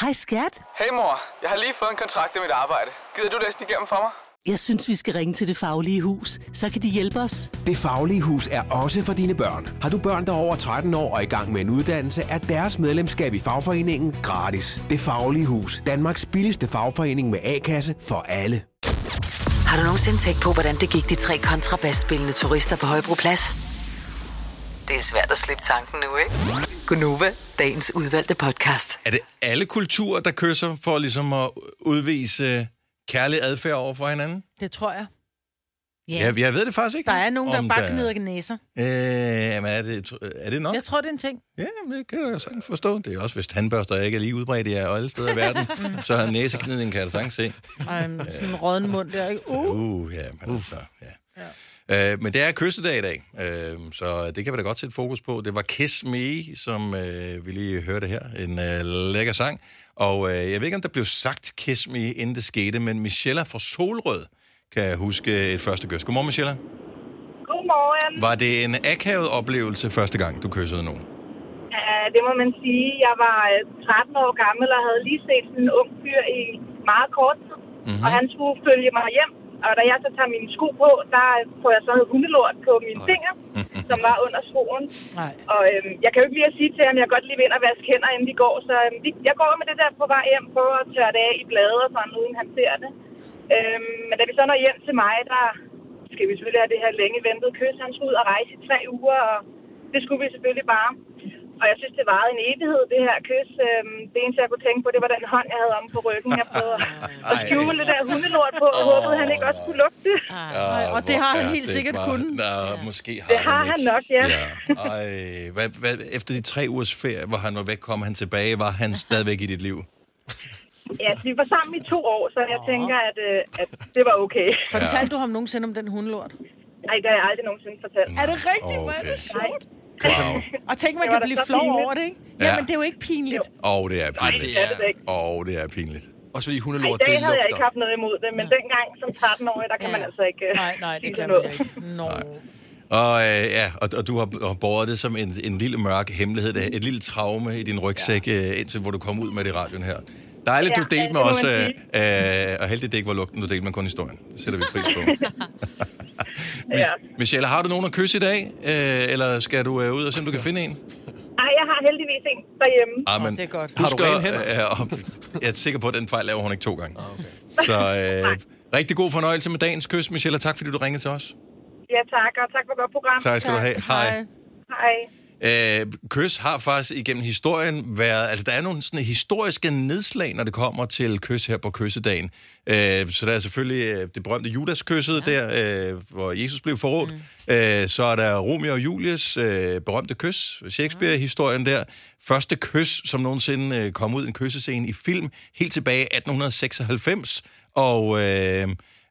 Hej skat.
Hey mor, jeg har lige fået en kontrakt med mit arbejde. Gider du læse den igennem for mig?
Jeg synes, vi skal ringe til Det Faglige Hus. Så kan de hjælpe os.
Det Faglige Hus er også for dine børn. Har du børn, der er over 13 år og i gang med en uddannelse, er deres medlemskab i fagforeningen gratis. Det Faglige Hus. Danmarks billigste fagforening med A-kasse for alle.
Har du nogensinde tænkt på, hvordan det gik de tre kontrabasspillende turister på Højbroplads? Det er svært at slippe tanken nu, ikke? Gunova, dagens udvalgte podcast.
Er det alle kulturer, der kysser for ligesom at udvise kærlig adfærd over for hinanden?
Det tror jeg.
Ja. Jeg, jeg ved det faktisk ikke.
Der er nogen, der bare
der-
gnider næser.
Øh, men er det, er det nok?
Jeg tror, det er en ting.
Ja, men det kan jeg sagtens forstå. Det er også, hvis tandbørster ikke er lige udbredt i alle steder i verden, så har næseknidning, kan jeg da sagtens se.
Og en, sådan en rådden mund der, ikke? Uh.
Uh, ja, men altså, ja. Ja. Øh, men det er kyssedag i dag, øh, så det kan vi da godt sætte fokus på. Det var Kiss Me, som øh, vi lige hørte her. En øh, lækker sang. Og øh, jeg ved ikke, om der blev sagt Kiss Me, inden det skete, men Michelle fra Solrød kan huske et første kys. Godmorgen, Michelle.
Godmorgen.
Var det en akavet oplevelse første gang, du kyssede nogen?
Ja, det må man sige. Jeg var øh, 13 år gammel og havde lige set sådan en ung fyr i meget kort tid. Mm-hmm. Og han skulle følge mig hjem. Og da jeg så tager mine sko på, der får jeg så noget hundelort på mine fingre, som var under skoen.
Nej.
Og øhm, jeg kan jo ikke lige at sige til ham, at jeg godt lige vil ind og vaske hænder, inden vi går. Så øhm, vi, jeg går med det der på vej hjem, prøver at tørre det af i blade og sådan, uden han ser det. Øhm, men da vi så når hjem til mig, der skal vi selvfølgelig have det her længe ventede kys. Han skulle ud og rejse i tre uger, og det skulle vi selvfølgelig bare. Og jeg synes, det varede en evighed, det her kys. Øhm, det eneste, jeg kunne tænke på, det var den hånd, jeg havde om på ryggen. Jeg prøvede at skjule det der hundelort på, og håbede, han ikke også kunne lugte det.
Og det har han helt sikkert
bare-
kunnet.
Nå, måske har
Det har
han
han nok, ja.
ja. Ej, hvad, hvad, efter de tre ugers ferie, hvor han var væk, kom han tilbage, var han stadigvæk i dit liv?
Ja, vi var sammen i to år, så jeg tænker, at, øh, at det var okay.
Fortalte du ham nogensinde om den hundelort?
Nej, det har jeg aldrig nogensinde fortalt.
Er det rigtigt? Hvor er det sjovt?
Wow.
Og tænk, man
Det
kan blive
så
flov over det, ikke?
Ja.
Ja, men det er jo ikke pinligt.
Åh, oh, det er pinligt.
det er det ikke.
Åh, oh, det er pinligt.
Også fordi
Ej,
hundelort,
I dag
det
havde jeg ikke
lugter.
haft noget imod det, men dengang som 13-årig, der kan man altså ikke øh,
Nej, nej, det kan man ikke. Nå.
Og, øh, ja, og, og du har har båret det som en, en lille mørk hemmelighed, det er et lille traume i din rygsæk, ja. indtil hvor du kom ud med det i radioen her. Dejligt,
Ja,
du delte
det
med os, øh, øh, og heldigt det ikke var lugten, du delte med kun historien. Det sætter vi pris på.
Ja.
Michelle, har du nogen at kysse i dag? Øh, eller skal du øh, ud og se, om du kan finde en?
Nej, jeg har heldigvis en derhjemme.
Ah, men
det er godt.
Har du rene hænder?
øh, jeg er sikker på, at den fejl laver hun ikke to gange. Okay. Så øh, rigtig god fornøjelse med dagens kys, Michelle, og tak fordi du ringede til os.
Ja, tak, og tak for godt program.
Tak skal du have. Hej.
Hej.
Øh, kys har faktisk igennem historien været... Altså, der er nogle sådan historiske nedslag, når det kommer til kys her på kyssedagen. Øh, så der er selvfølgelig øh, det berømte Judas-kysset ja. der, øh, hvor Jesus blev forrådt. Mm. Øh, så er der Romeo og Julius øh, berømte kys, Shakespeare-historien der. Første kys, som nogensinde øh, kom ud en kyssescene i film, helt tilbage i 1896. Og... Øh,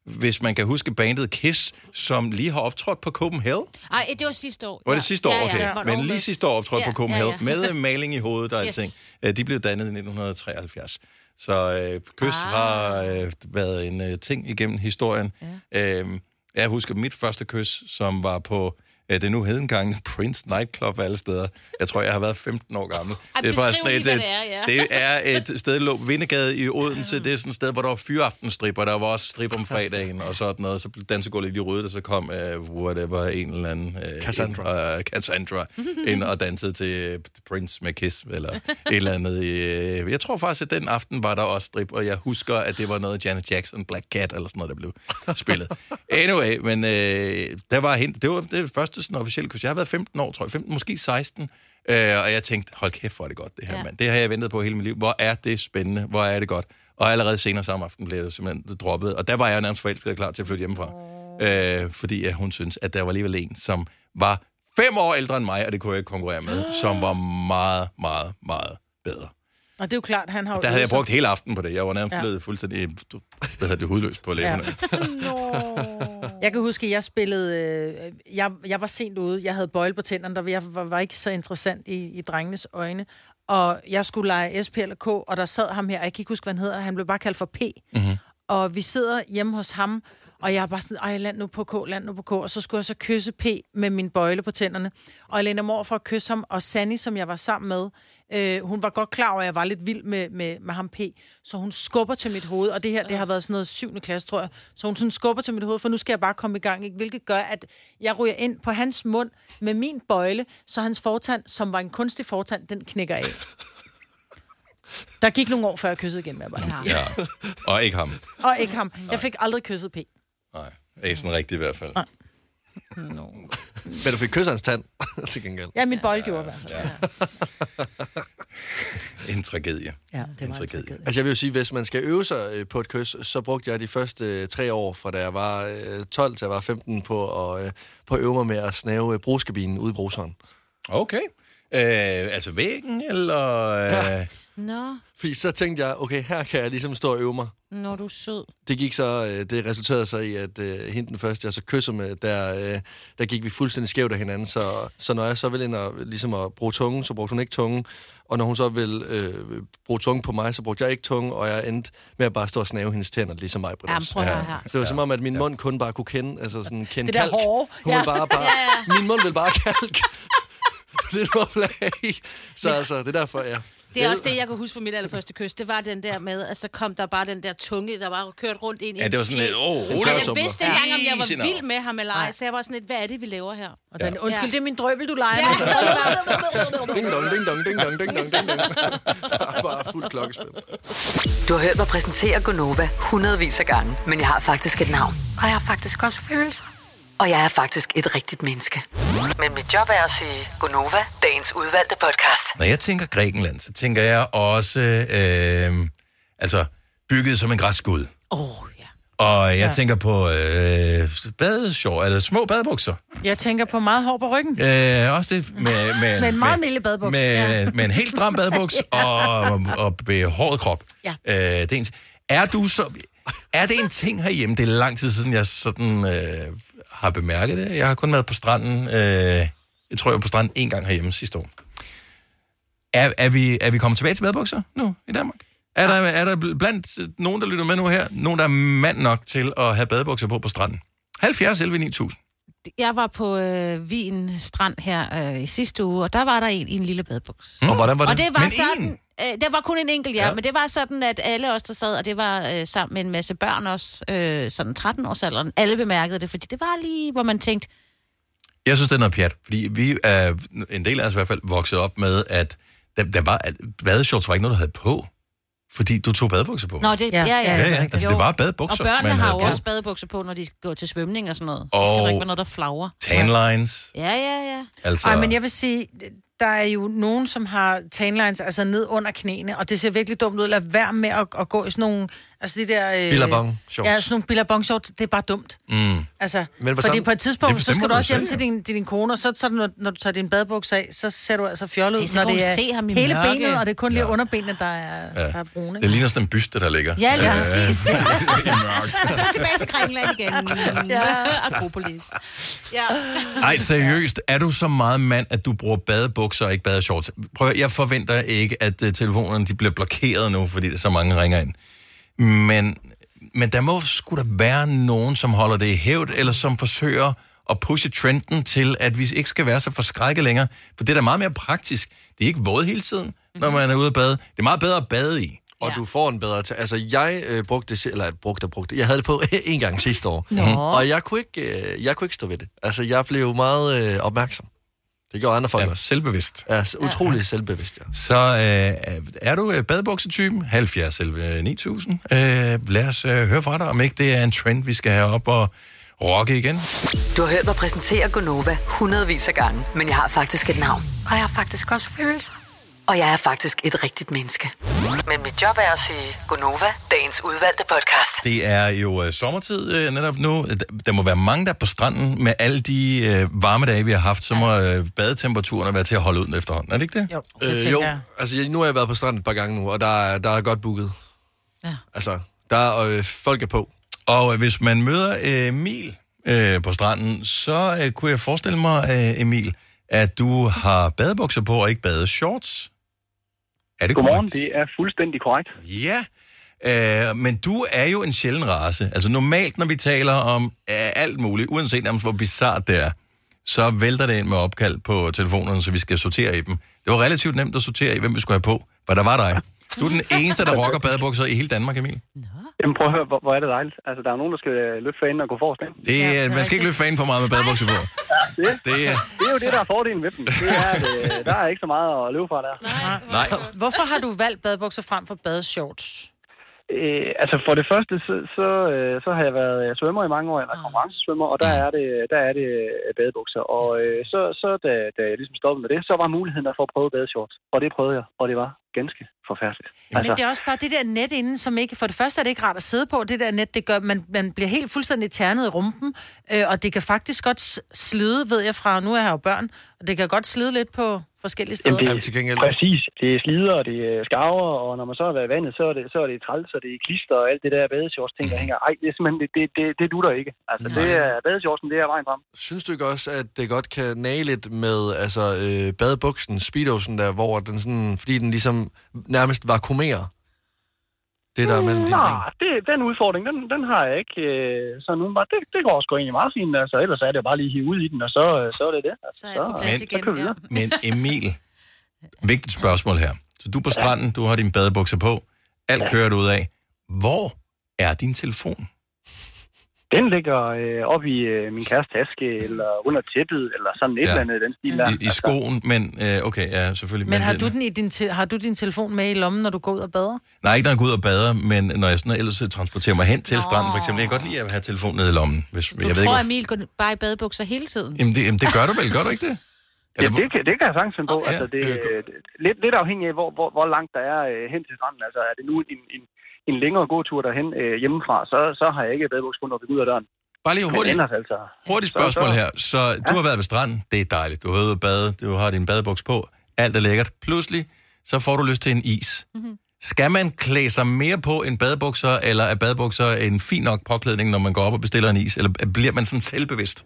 hvis man kan huske bandet Kiss, som lige har optrådt på Copenhagen.
Ej, det var sidste år.
Var det sidste år?
Ja, ja,
Okay.
ja, ja.
Men lige sidste år optrådte
Ja,
på Copenhagen
ja, ja.
med øh, maling i hovedet og
Yes.
alting. Øh, De blev dannet i 1973. Så øh, kys ah. har øh, været en øh, ting igennem historien. Ja. Øh, jeg husker mit første kys, som var på det nu hedengangne Prince Nightclub alle steder. Jeg tror, jeg har været 15 år gammel.
Ej,
det, er
beskriv
sådan
lige,
et,
det er, ja.
det er et sted, der lå Vindegade i Odense. Det er sådan et sted, hvor der var fyraftenstripper. Der var også strip om fredagen og sådan noget. Så blev dansegulvet lige ryddet, og så kom uh, whatever, en eller anden... Uh,
Cassandra.
Ind, uh, Cassandra ind og dansede til uh, Prince med Kiss, eller et eller andet. Uh, jeg tror faktisk, at den aften var der også strip, og jeg husker, at det var noget Janet Jackson, Black Cat, eller sådan noget, der blev spillet. Anyway, men uh, der var hende, det var det første sådan officielle kurs. Jeg har været 15 år, tror jeg, 15, måske 16, uh, og jeg tænkte, hold kæft, hvor er det godt, det her, ja. mand. Det har jeg ventet på hele mit liv. Hvor er det spændende, hvor er det godt. Og allerede senere samme aften blev det simpelthen droppet, og der var jeg nærmest forelsket og klar til at flytte hjemmefra. Oh. Uh, fordi at hun synes, at der var alligevel en, som var fem år ældre end mig, og det kunne jeg ikke konkurrere med, som var meget, meget, meget bedre.
Og det er jo klart, han har jo
Der havde jeg brugt hele aften på det. Jeg var nærmest
Ja.
ja. blevet fuldstændig hvad hedder det, hudløs på læberne.
Jeg kan huske, at jeg spillede... Øh, jeg, jeg var sent ude. Jeg havde bøjle på tænderne, der jeg var, var ikke så interessant i, i drengenes øjne. Og jeg skulle lege SP eller K, og der sad ham her, og jeg kan ikke huske, hvad han hedder. Han blev bare kaldt for P.
Mhm.
Og vi sidder hjemme hos ham, og jeg er bare sådan, ej, land nu på K, land nu på K. Og så skulle jeg så kysse P med min bøjle på tænderne. Og jeg lænder mig over for at kysse ham, og Sandy, som jeg var sammen med, øh, hun var godt klar over, at jeg var lidt vild med, med, med ham P. Så hun skubber til mit hoved, og det her, det har været sådan noget syvende klasse, tror jeg. Så hun sådan skubber til mit hoved, for nu skal jeg bare komme i gang, ikke? hvilket gør, at jeg ryger ind på hans mund med min bøjle, så hans fortand, som var en kunstig fortand, den knækker af. Der gik nogle år, før jeg kyssede igen med bare lige sige.
Ja. Og ikke ham.
Og ikke ham. Jeg fik aldrig kysset P.
Nej, ikke sådan rigtigt i hvert fald.
No.
Men du fik kysset hans tand, til gengæld.
Ja, min bøjle gjorde i hvert fald. Ja.
En tragedie.
Ja, det
en tragedie.
Altså jeg vil jo sige, hvis man skal øve sig øh, på et kys, så brugte jeg de første øh, tre år, fra da jeg var øh, 12 til jeg var 15, på at, øh, på at øve mig med at snave øh, brugskabinen ude i bruseren.
Okay. Øh, altså væggen, eller... Øh...
Ja.
Nå,
Fordi så tænkte jeg, okay, her kan jeg ligesom stå og øve mig.
når du er sød.
Det gik så, øh, det resulterede så i, at øh, hende den første, jeg så kysser med, der, øh, der gik vi fuldstændig skævt af hinanden. Så, så når jeg så ville ind og, ligesom at bruge tungen, så brugte hun ikke tungen. Og når hun så ville øh, bruge tungen på mig, så brugte jeg ikke tungen, og jeg endte med at bare stå og snave hendes tænder, ligesom mig.
Jamen, prøv her.
Så det var som om, at min mund kun bare kunne kende, altså sådan kende
Det der
kalk.
hårde.
Hun
Ja.
ville bare, bare,
Ja, ja.
Min mund ville bare kalk. det var flag. Så altså, det er derfor, ja.
Det er også det, jeg kan huske fra mit allerførste kys. Det var den der med, at så kom der bare den der tunge, der var kørt rundt ind i
Ja, det var sådan lidt, åh,
Og
rolig.
jeg vidste ikke engang, om jeg var vild med ham eller ej, så jeg var sådan lidt, hvad er det, vi laver her?
Og den, undskyld, det er min drøbel, du leger
Ja.
med.
Ding dong, ding dong, ding dong, ding dong, ding dong. bare fuld klokkespil.
Du har hørt mig præsentere Gonova hundredvis af gange, men jeg har faktisk et navn. Og jeg har faktisk også følelser. Og jeg er faktisk et rigtigt menneske. Men mit job er at sige Gonova, dagens udvalgte podcast.
Når jeg tænker Grækenland, så tænker jeg også, øh, altså, bygget som en græskud.
Åh, oh, ja.
Og jeg
Ja.
ja. tænker på øh, badeshort, eller små badebukser.
Jeg tænker på meget hår på ryggen.
Øh, også det med, med,
Med en meget milde badebuks.
Med,
Ja.
med en helt stram badebuks og, og behåret krop.
Ja.
Øh, det er, en, er du så... Er det en ting herhjemme? Det er lang tid siden, jeg sådan øh, har bemærket det. Jeg har kun været på stranden. Øh, jeg tror, jeg var på stranden en gang herhjemme sidste år. Er, er, vi, er vi kommet tilbage til badebukser nu i Danmark? Er der, er der blandt nogen, der lytter med nu her, nogen, der er mand nok til at have badebukser på på stranden? 70 11 9000.
Jeg var på øh, Wien Strand her øh, i sidste uge, og der var der en i en lille badebuks.
Og hvordan var det?
Og det var
Men
sådan...
en?
Øh, der var kun en enkelt, ja,
Ja.
men det var sådan, at alle os, der sad, og det var øh, sammen med en masse børn også, øh, sådan 13-årsalderen, alle bemærkede det, fordi det var lige, hvor man tænkte,
Jeg synes, det er noget pjat, fordi vi er, en del af os i hvert fald, vokset op med, at der, der var, at badeshorts var ikke noget, du havde på. Fordi du tog badebukser på.
Nå, det, ja, ja, ja.
Ja, ja, altså, det var badebukser,
Og børnene
man
har jo
på.
også badebukser på, når de går til svømning og sådan noget. Så
Og
skal der ikke være noget, der flagrer.
Tanlines.
Ja, ja, ja.
Altså,
Ej, men jeg vil sige, der er jo nogen, som har tanlines altså ned under knæene, og det ser virkelig dumt ud. Lad være med at, at gå i sådan nogle... Altså de der... Øh,
Billabong shorts.
Ja, sådan nogle billabong shorts. Det er bare dumt.
Mm.
Altså,
Men
fordi
sammen-
på et
Det
tidspunkt, så skal du også hjem
selv,
til din, til din kone, og så, så når, når du tager din badebukser af, så ser du altså fjollet ud,
Ej, så
når det er
se ham i
hele
mørke.
benet, og det er kun lige underbenene, der er,
Ja.
der er brune.
det ligner sådan en byste, der ligger.
Ja, lige
Øh,
præcis. Og så tilbage til Grækenland igen. ja. Akropolis. Ja.
Ej, seriøst, er du så meget mand, at du bruger badebukser og ikke badeshorts? Prøv, jeg forventer ikke, at uh, telefonerne de bliver blokeret nu, fordi der så mange ringer ind. Men, men der må sgu da være nogen, som holder det i hævd, eller som forsøger at pushe trenden til, at vi ikke skal være så forskrækket længere. For det er da meget mere praktisk. Det er ikke våd hele tiden, når man er ude at bade. Det er meget bedre at bade i.
Og du får en bedre... ta- altså, jeg øh, brugte det... Eller brugte og brugte. Jeg havde det på en gang sidste år.
Nå.
Og jeg kunne, ikke, øh, jeg kunne ikke stå ved det. Altså, jeg blev meget øh, opmærksom. Det gjorde andre folk
Ja,
også.
selvbevidst.
Ja, utrolig selvbevidst, ja.
Så øh, er du øh, badebuksetypen? 70 selv 9000. Øh, lad os øh, høre fra dig, om ikke det er en trend, vi skal have op og rocke igen.
Du har hørt mig præsentere Gonova hundredvis af gange, men jeg har faktisk et navn. Og jeg har faktisk også følelser. Og jeg er faktisk et rigtigt menneske. Men mit job er at sige Gonova, dagens udvalgte podcast.
Det er jo øh, sommertid øh, netop nu. Der må være mange, der er på stranden med alle de øh, varme dage, vi har haft. Så må øh, badetemperaturerne være til at holde ud efterhånden. Er det ikke det?
Jo, det
Øh, jo,
jeg.
altså jeg- nu har jeg været på stranden et par gange nu, og der er, der er godt booket.
Ja.
Altså, der er øh, folk er på.
Og øh, hvis man møder øh, Emil øh, på stranden, så øh, kunne jeg forestille mig, øh, Emil, at du har badebukser på og ikke badeshorts. Er det
Godmorgen,
korrekt?
det er fuldstændig korrekt.
Ja, øh, men du er jo en sjælden race. Altså normalt, når vi taler om øh, alt muligt, uanset nærmest hvor bizart det er, så vælter det ind med opkald på telefonerne, så vi skal sortere i dem. Det var relativt nemt at sortere i, hvem vi skulle have på, for der var dig. Du er den eneste, der rocker badebukser i hele Danmark, Emil.
Jamen prøv at høre, hvor, hvor er det dejligt. Altså, der er nogen, der skal øh, løfte fanen og gå forrest ind.
Det, ja, man skal ikke løfte fanen for meget med badebukser på.
Det,
Det er...
det er jo det, der er fordelen ved dem. Det er, at øh, der er ikke så meget at løbe fra der.
Nej.
Hvorfor har du valgt badebukser frem for badeshorts?
Øh, altså for det første, så, så, øh, så har jeg været svømmer i mange år, jeg er konkurrencesvømmer, og der er det, der er det badebukser. Og øh, så, så da, da jeg ligesom stoppede med det, så var muligheden der for at prøve badeshorts. Og det prøvede jeg, og det var ganske forfærdeligt.
Men det er også, der er det der net inden, som ikke... For det første er det ikke rart at sidde på. Det der net, det gør, man, man bliver helt fuldstændig ternet i rumpen. Øh, og det kan faktisk godt slide, ved jeg fra... Nu er jeg jo børn. Og det kan godt slide lidt på forskellige steder.
Jamen, det, er præcis. Det er slider, og det er skarver, og når man så har været i vandet, så er det, så er det træls, og det er klister og alt det der badeshorts ting, der hænger. Ej, det er simpelthen, det, det, det, det dutter ikke. Altså, det er badeshortsen, det er vejen frem.
Synes du ikke også, at det godt kan nage lidt med altså, øh, badebuksen, speedosen der, hvor den sådan, fordi den ligesom nærmest vakuumerer? Det der er mellem dine.
Nej, det, den udfordring, den, den har jeg ikke. Øh, så nu bare, det, det går sgu egentlig meget fint. Altså, ellers er det bare lige at hive ud i den, og så, øh, så er det det. Altså, så,
Men-
så kører vi videre.
Men Emil, vigtigt spørgsmål her. Så du er på stranden, du har dine badebukser på, alt
Ja.
kører du ud af. Hvor er din telefon?
Den ligger øh, op i øh, min kærestes taske, eller under tæppet, eller sådan et
Ja.
eller andet i den stil der.
I, i skoen, men øh, okay, ja, selvfølgelig.
Men har du, den i din te- har du din telefon med i lommen, når du går ud og bader?
Nej, ikke når jeg går ud og bader, men når jeg sådan ellers øh, transporterer mig hen til stranden, for eksempel. Jeg kan godt lide at have telefonen nede i lommen. Hvis,
Du
jeg ved
tror,
ikke, hvor...
Emil går bare i badebukser hele tiden?
Jamen det, jamen, det gør du vel, gør du ikke det?
Ja, det, kan, det kan jeg sagtens finde på. Okay. Altså, det, øh, lidt, lidt afhængig af, hvor, hvor, hvor langt der er øh, hen til stranden. Altså, er det nu en, en, en længere gåtur derhen øh, hjemmefra, så, så har jeg ikke badebukser på, når vi går ud af døren.
Bare lige hurtigt,
ellers, altså,
hurtigt
så-
spørgsmål
så-
her. Så du har været ved stranden, det er dejligt. Du har været ude bade, du har din badebuks på, alt er lækkert. Pludselig, så får du lyst til en is.
Mhm.
Skal man klæde sig mere på end badebukser, eller er badebukser en fin nok påklædning, når man går op og bestiller en is? Eller bliver man sådan selvbevidst?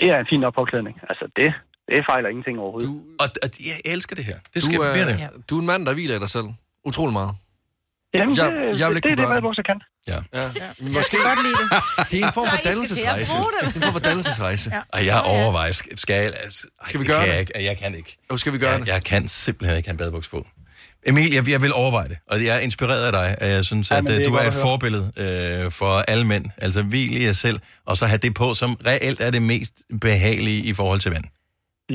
Det er en fin nok påklædning. Altså, det, det fejler ingenting overhovedet. Du,
og, og jeg elsker det her. Det skal
du,
mere det.
er, du er en mand, der hviler i dig selv. Utrolig meget.
Jamen,
jeg,
det,
jeg vil
det,
ikke
det er
kunne
det,
gøre
badebukser kan.
Ja.
ja.
Jeg
Måske,
kan godt lide det.
det er en form for dannelsesrejse.
det.
Det er en form for dannelsesrejse. Ja.
Og jeg overvejer, skal, skal jeg... Altså, ej,
Skal vi
det
gøre
kan
det?
Jeg, ikke. jeg kan ikke.
Jo, skal vi gøre
jeg,
det?
Jeg kan simpelthen ikke have en badebuks på. Emil, jeg, jeg vil overveje det, og jeg er inspireret af dig. og Jeg synes,
Ja,
at
det
øh,
er
du er et forbillede øh, for alle mænd. Altså, hvil i jer selv, og så have det på, som reelt er det mest behagelige i forhold til vand.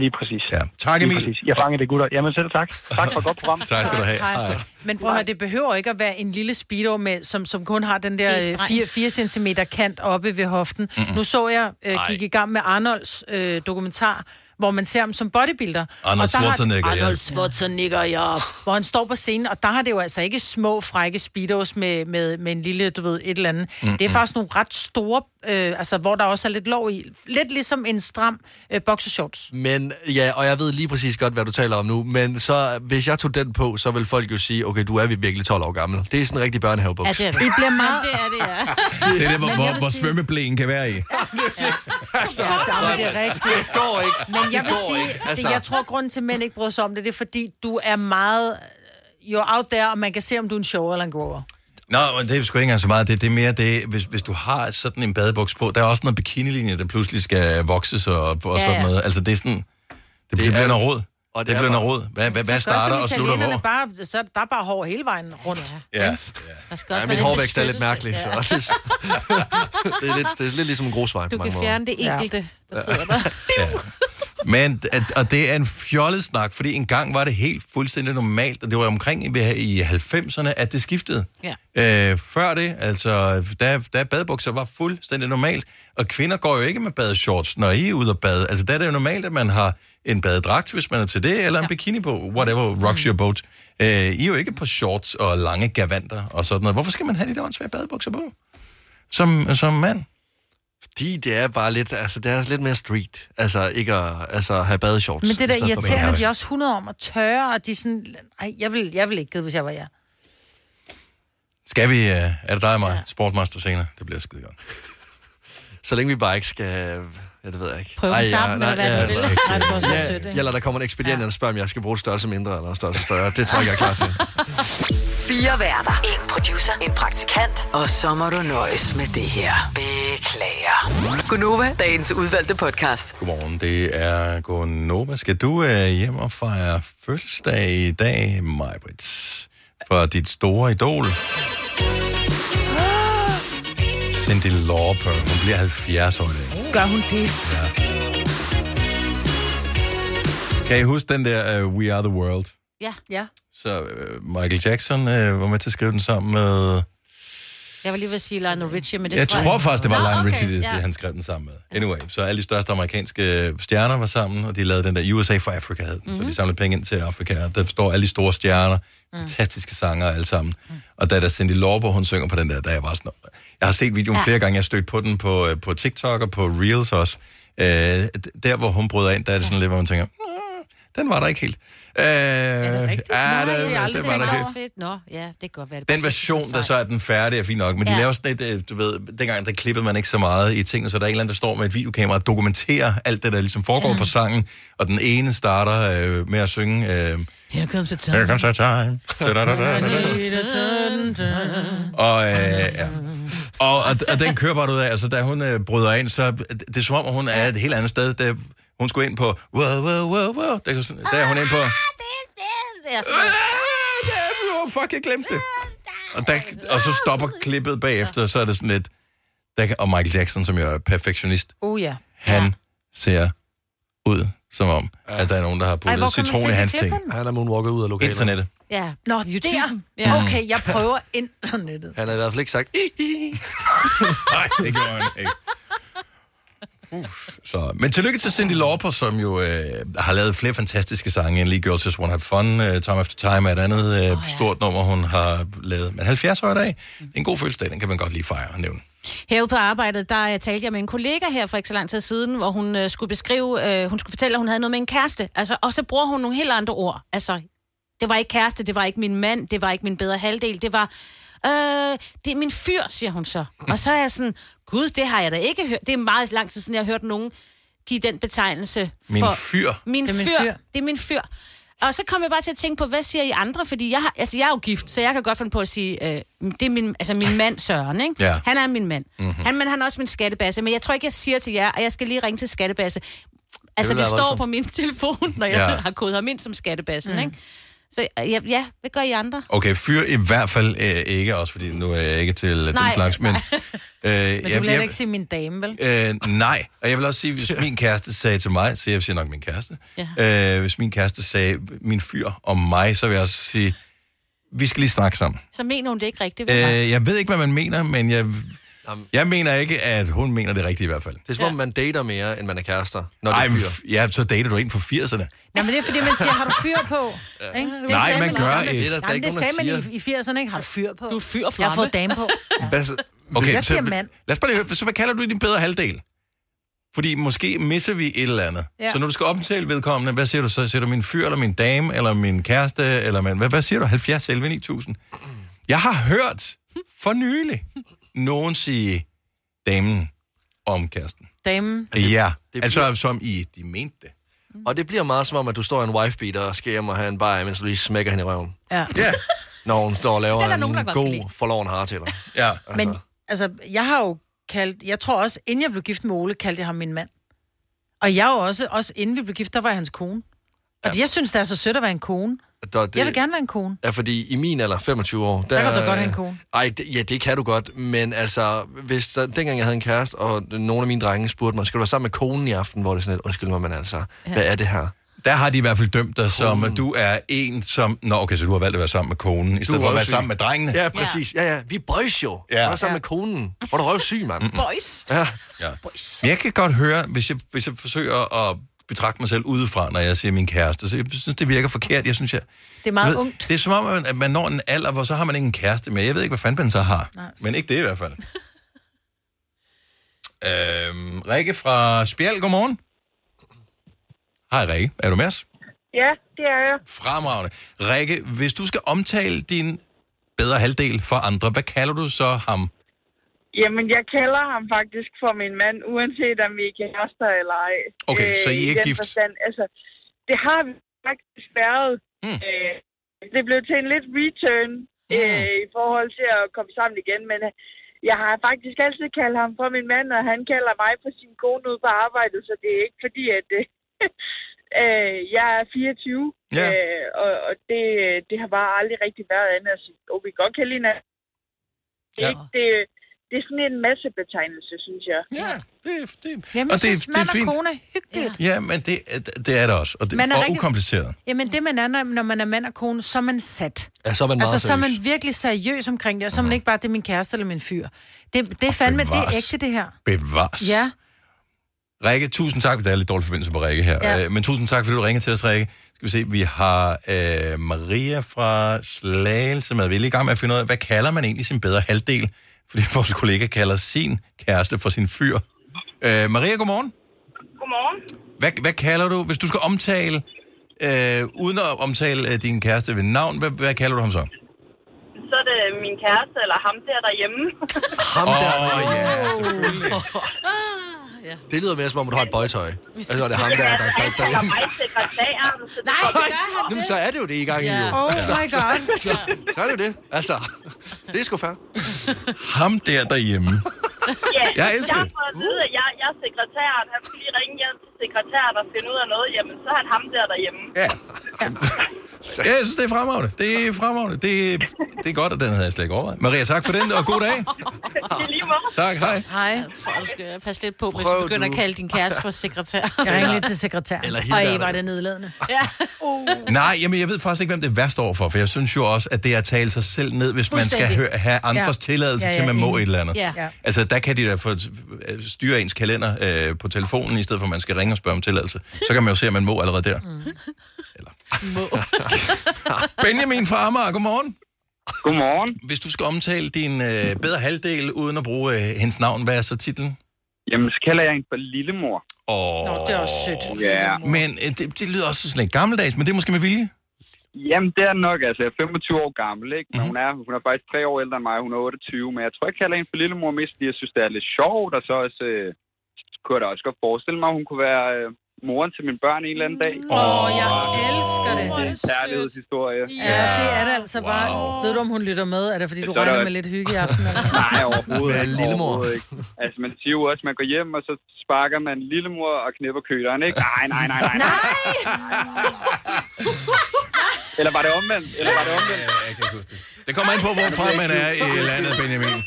Lige præcis.
Ja. Tak, Emil.
præcis. Jeg fangede det, gutter. Jamen selv tak. Tak for et godt program.
Tak skal du have.
Hej.
Hej.
Men prøv at høre, det behøver ikke at være en lille speedo, med, som, som kun har den der
Det er
øh,
strengt.
4, 4 cm kant oppe ved hoften. Mm-hmm. Nu så jeg, øh, gik i gang med Arnolds øh, dokumentar, hvor man ser ham som bodybuilder.
Arnold
Og der har-
Schwarzenegger, ja.
Arnold Schwarzenegger, ja. Hvor han står på scenen, og der har det jo altså ikke små, frække speedos med, med, med en lille, du ved, et eller andet. Mm-hmm. Det er faktisk nogle ret store, øh, altså hvor der også er lidt lov i. Lidt ligesom en stram øh, boxershorts.
Men ja, og jeg ved lige præcis godt, hvad du taler om nu. Men så, hvis jeg tog den på, så vil folk jo sige, okay, du er vi virkelig 12 år gammel. Det er sådan en rigtig børnehavebuks.
Ja, det er
I bliver meget...
det er det, ja.
Det er det, hvor, hvor, hvor svømmeblæen kan være i.
Så gammel, det er rigtigt.
Det går ikke.
Men jeg vil sige,
ikke.
altså...
Altså-
det, jeg tror, grunden til, at mænd ikke bryder sig om det, det er, fordi du er meget... You're out there, og man kan se, om du er en show eller en grower.
Nå, men det er sgu ikke engang så meget. Det, det er mere det, hvis, hvis du har sådan en badebuks på, der er også noget bikinilinje, der pludselig skal vokses og, og
Ja,
ja, sådan
ja.
noget. Altså, det er sådan... Det, det, det
er-
bliver noget råd.
og det
det,
er
bliver noget
bare-
råd. Hvad, hvad, hvad starter og slutter hvor?
Bare, så der er bare hår hele vejen rundt.
Ja.
Der skal også
Ja, min
lidt
hårvækst er lidt
beskyttelse.
mærkelig,
Ja.
så det er lidt, det er lidt ligesom en grusvej
Du
på
kan
mange måder.
fjerne det enkelte, der sidder der.
Men, at, og det er en fjollet snak, fordi engang var det helt fuldstændig normalt, og det var omkring i, i 90'erne, at det skiftede.
Ja.
Øh, før det, altså, da, da badebukser var fuldstændig normalt, og kvinder går jo ikke med badeshorts, når I er ude og bade. Altså, der er det jo normalt, at man har en badedragt, hvis man er til det, eller en bikini på, whatever rocks your boat. Øh, I er jo ikke på shorts og lange gavanter og sådan noget. Hvorfor skal man have de der åndssvage badebukser på? Som, som mand?
Fordi det er bare lidt, altså det er lidt mere street. Altså ikke at altså, have badeshorts.
Men det der irriterende,
bade.
de er også 100 om at tørre, og de er sådan... Ej, jeg vil, jeg vil ikke gide, hvis jeg var jer.
Skal vi, øh, er det dig og mig, ja. Sportmaster senere? Det bliver skide godt.
Så længe vi bare ikke skal... Ja, det ved jeg ikke.
Prøve dem sammen, eller hvad du vil.
nej,
det
ja,
sødt, ikke?
eller der kommer en ekspedient, ja. og spørger, om jeg skal bruge størrelse mindre eller størrelse større. Det tror jeg ikke, jeg er klar til.
Fire værter. En producer. En praktikant. Og så må du nøjes med det her. Beklager. Gunova, dagens udvalgte podcast.
Godmorgen, det er Gonova. Skal du øh, hjem og fejre fødselsdag i dag, Majbrits? For dit store idol. Cindy Lauper. Hun bliver 70 år i dag.
Gør hun det?
Kan I huske den der uh, We Are The World?
Ja.
Ja.
Så uh, Michael Jackson uh, var med til at skrive den sammen med...
Jeg var lige ved at sige Lionel Richie, men det
Jeg tror faktisk, det var
Nå,
Lionel
okay,
Richie, det,
ja.
det, han skrev den sammen med. Anyway, så alle de største amerikanske stjerner var sammen, og de lavede den der USA for Africa, hed den. Mm-hmm. Så de samlede penge ind til Afrika, og der står alle de store stjerner, mm. fantastiske sanger alle sammen. Mm. Og da der Cindy Lauper, hun synger på den der, der er jeg bare sådan... Jeg har set videoen
Ja.
ja. flere gange, jeg har stødt på den på, øh, på TikTok og på Reels også. Øh, der, hvor hun bryder ind, der er det sådan lidt, hvor man tænker, "Mm, den var der ikke helt. Øh, er det rigtigt? Ja,
Nej,
det,
det aldrig
det var der.
Nå, ja, det kan godt være. Det
den version, der så er den færdige, er fint nok. Men ja. De laver sådan et, øh, du ved, dengang der klippede man ikke så meget i tingene, så der er en eller anden, der står med et videokamera og dokumenterer alt det, der ligesom foregår ja. på sangen. Og den ene starter øh, med at synge... Øh,
Here comes the time.
Here comes a time. Da, da, da, da, da. Og, øh, ja. og, og, og den kører bare ud af, altså da hun øh, bryder ind, så det, det er som om, hun er et helt andet sted. Da hun skulle ind på, wow, wow, wow, wow, der, der er hun ind på,
Det er sådan,
oh, fuck, jeg glemte det. Og, der, og så stopper klippet bagefter, og så er det sådan lidt, der, og Michael Jackson, som jo er perfektionist,
Oh ja.
han ser ud som om,
Ja.
at der er nogen, der har puttet citron i hans ting.
Han er moonwalket ud af lokalet.
Internettet.
ja.
Nå,
YouTube.
der.
Ja.
Okay, jeg prøver internettet.
Han har i hvert fald ikke sagt...
Nej, det gjorde han ikke. Så. Men tillykke til Cindy Lauper, som jo øh, har lavet flere fantastiske sange end lige Girls Just Wanna Have Fun. Øh, Time After Time er et andet øh, oh, ja. stort nummer, hun har lavet. Men 70 år i dag, en god fødselsdag, den kan man godt lige fejre og nævne.
Herude på arbejdet, der øh, talte jeg med en kollega her for ikke så lang tid siden, hvor hun øh, skulle beskrive, øh, hun skulle fortælle, at hun havde noget med en kæreste. Altså, og så bruger hun nogle helt andre ord. Altså, det var ikke kæreste, det var ikke min mand, det var ikke min bedre halvdel, det var... Øh, det er min fyr, siger hun så. Og så er jeg sådan, gud, det har jeg da ikke hørt. Det er meget lang tid siden, jeg har hørt nogen give den betegnelse.
Min
for,
fyr.
Min,
Det er min
fyr.
fyr.
Det er min fyr. Og så kom jeg bare til at tænke på, hvad siger I andre? Fordi jeg, har, altså, jeg er jo gift, så jeg kan godt finde på at sige, øh, det er min, altså min mand Søren, ikke?
Ja.
Han er min mand.
Mhm.
Mm-hmm. Han, men han er også min skattebasse. Men jeg tror ikke, jeg siger til jer, at jeg skal lige ringe til skattebasse. Altså, det,
være
står
voldsomt.
på min telefon, når jeg
Ja.
ja. har kodet ham ind som skattebassen, mm. ikke? Så ja, ja, hvad gør I andre?
Okay, fyr i hvert fald øh, ikke, også fordi nu er jeg ikke til øh, den slags, men... Øh,
Men du vil heller ikke sige min dame, vel?
Øh, nej, og jeg vil også sige, hvis min kæreste sagde til mig, så jeg siger nok min kæreste, ja. øh, hvis min kæreste sagde min fyr om mig, så vil jeg også sige, vi skal lige snakke sammen.
Så mener hun det ikke rigtigt.
Øh, jeg ved ikke, hvad man mener, men jeg, jeg mener ikke, at hun mener det rigtigt i hvert fald.
Det er som om, man dater mere, end man er kærester, når det
Ej,
er fyr.
f- ja, så dater du en fra 80'erne.
Nej, men det er fordi, man siger, har du fyr på? Ja. Ikke? Det
Nej, man gør ikke.
Det er der
Jamen, det sagde
der
man i, i 80'erne, ikke? Har du fyr på?
Du er fyr
Jeg har fået dame på.
Så-
Okay,
Jeg siger
så,
mand.
lad os bare lige høre, så hvad kalder du din bedre halvdel? Fordi måske misser vi et eller andet.
Ja.
Ja. Så når du skal omtale vedkommende, hvad siger du så? Siger du min fyr, eller min dame, eller min kæreste, eller min... Hvad, hvad siger du? 70 11 9000? Jeg har hørt for nylig nogen sige damen om kæresten.
Dame.
Ja,
det
altså
bliver-
som i, de mente det.
Og det bliver meget som om, at du står i en wifebeater og skal hjem og have en bajer, mens du lige smækker hende i røven.
Ja.
Ja.
Når hun står og laver
Den er
en
nogen, der
god, forloven har til dig.
Ja.
Men altså, jeg har jo kaldt, jeg tror også, inden jeg blev gift med Ole, kaldte jeg ham min mand. Og jeg er jo også, også inden vi blev gift, der var jeg hans kone. Og ja. jeg synes, det er så sødt at være en kone.
Der, det,
Jeg vil gerne være en kone.
Ja, fordi i min alder, 25 år...
Der kan du godt have en kone.
Ej, det, ja, det kan du godt, men altså, hvis der, dengang jeg havde en kæreste, og nogle af mine drenge spurgte mig, skal du være sammen med konen i aften, hvor det er sådan lidt, undskyld mig, men altså, ja. hvad er det her?
Der har de i hvert fald dømt dig som, at du er en som... Nå, okay, så du har valgt at være sammen med konen, i stedet for at være sammen med drengene.
Ja, præcis. Ja, ja, vi er boys jo.
Ja.
Jeg er sammen med konen. Hvor er du røvsyg, mand.
Boys.
Ja.
Ja. Men jeg kan godt høre, hvis jeg, hvis jeg forsøger at betragte mig selv udefra, når jeg siger min kæreste, så jeg synes, det virker forkert. Jeg synes, jeg...
Det er meget
ved,
ungt.
Det er som om, at man- at man når en alder, hvor så har man ikke en kæreste mere. Jeg ved ikke, hvad fanden man så har.
Nej.
Men ikke det i hvert fald. øhm, Rikke fra Spjald, godmorgen. Hej Rikke, er du med os?
Ja, det er jeg.
Fremragende. Rikke, hvis du skal omtale din bedre halvdel for andre, hvad kalder du så ham?
Jamen, jeg kalder ham faktisk for min mand, uanset om vi er kærester eller ej.
Okay, så I er
i
ikke gift?
Forstand. Altså, det har vi faktisk været.
Mm.
Øh, det blev til en lidt return øh, i forhold til at komme sammen igen, men øh, jeg har faktisk altid kaldt ham for min mand, og han kalder mig for sin kone ude på arbejdet, så det er ikke fordi, at øh, øh, jeg er 24,
Ja.
øh, og, og det, det har bare aldrig rigtig været andet at sige, oh, vi kan godt kalde hinanden. Det, er
Ja.
ikke- det, det er sådan en masse betegnelse, synes jeg.
Ja, det, det,
Jamen,
og
jeg synes,
det er
mand og
fint.
kone er hyggeligt.
Ja, men det, det er det også. Og, det,
Man er
og
rigtig-
ukompliceret.
Jamen, det man er, når- man er mand og kone, så er man sat.
Ja, så er man meget
Altså, så er man
seriøs.
virkelig seriøs omkring det, og så er man ikke bare, det er min kæreste eller min fyr. Det, det er fandme, det er ægte, det her.
Bevares.
Ja.
Rikke, tusind tak. Der er lidt dårlig forbindelse på Rikke her.
Ja.
Ja. Men tusind tak, fordi du ringer til os, Rikke. Skal vi se, vi har øh, Maria fra Slagelse med. Vi er lige i gang med at finde ud af, hvad kalder man egentlig sin bedre halvdel? Fordi vores kollega kalder sin kæreste for sin fyr. Øh, Maria, godmorgen.
Godmorgen.
Hvad, hvad kalder du, hvis du skal omtale, øh, uden at omtale øh, din kæreste ved navn, hvad, hvad kalder du ham så?
Så er det min kæreste eller ham der derhjemme.
Ham der.
Åh, ja, selvfølgelig.
Det lyder mere som om, du har et bøjtøj. Altså, det er ham der, der, der, der,
Eller mig sekretæren. Så
Nej, det gør han
Jamen, så er det jo det i gang i
Ja.
jo.
Oh
Altså,
my god.
Så, så er det jo det. Altså, det er sgu fair.
Ham der derhjemme.
Ja,
Jeg elsker
jeg
det.
har fået at vide, at jeg, jeg er sekretæren. Han skal lige ringe hjem til sekretæren og finde ud af noget. Jamen, så er han ham der derhjemme.
Ja. Ja, jeg synes, det er fremragende. Det er fremragende. Det er, det er godt, at den havde jeg slet ikke overvejet. Maria, tak for den, og god dag.
I lige måde.
Tak, hej.
Hej.
Jeg tror, du skal passe lidt på, hvis
Prøv
du begynder
du.
at kalde din kæreste for sekretær.
Jeg ringer lige til sekretæren.
Eller
Og I var
der-
det nedladende.
Nej, jamen, jeg ved faktisk ikke, hvem det er værst over for, for jeg synes jo også, at det er at tale sig selv ned, hvis man skal have andres
Ja.
tilladelse
Ja,
til,
ja,
at man må et eller andet.
Ja.
Ja.
Altså, der kan de da få øh, styre ens kalender øh, på telefonen, i stedet for at man skal ringe og spørge om tilladelse. Så kan man jo se, at man må allerede der.
Mm.
Benjamin fra Amager, godmorgen.
Godmorgen.
Hvis du skal omtale din øh, bedre halvdel, uden at bruge øh, hendes navn, hvad er så titlen?
Jamen, så kalder jeg hende for Lillemor.
Åh,
Nå, det er også sødt.
Ja.
Men øh, det, det lyder også sådan lidt gammeldags, men det er måske med vilje.
Jamen, det er den nok. Altså, jeg er 25 år gammel, ikke? Men hun er, hun er faktisk tre år ældre end mig. Hun er 28. Men jeg tror, jeg kalder hende for Lillemor mest, fordi jeg synes, det er lidt sjovt. Og så også, øh, kunne jeg da også godt forestille mig, at hun kunne være øh, moren til mine børn en eller anden dag.
Åh, oh, jeg elsker det.
Det er en kærlighedshistorie.
Ja, det er det altså bare. Ved du, om hun lytter med? Er det, fordi du
Så er der
regner
jo-
med lidt hygge i aften? Eller?
Nej, overhovedet
Med
ikke.
lillemor.
overhovedet ikke. Altså, man siger jo også, at man går hjem, og så sparker man lillemor og knipper køderen, ikke? Nej, nej, nej, nej. nej.
Eller var det omvendt? Eller var det omvendt?
Ja, jeg kan ikke huske det. Det kommer an på, hvorfra man er i landet, Benjamin.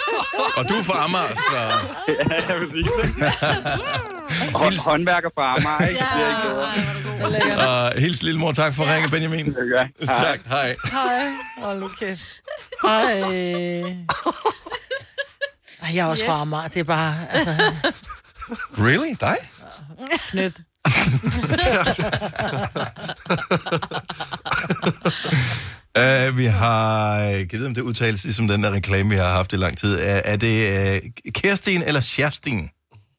Og du er fra Amager, så...
Ja, præcis. Hånd, håndværker fra Amager, ikke? Det er ikke bedre.
Og hils lille mor, tak for at ringe, Benjamin.
Ja,
Tak, hej.
Hej. Hold nu kæft. Hej. Ej, jeg er også yes. fra Amager. Det er bare, altså,
Really? Dig?
knyt.
Uh, vi har... Jeg ved, om det udtales ligesom den der reklame, vi har haft i lang tid. Er, er det uh, Kerstin eller Sjerstin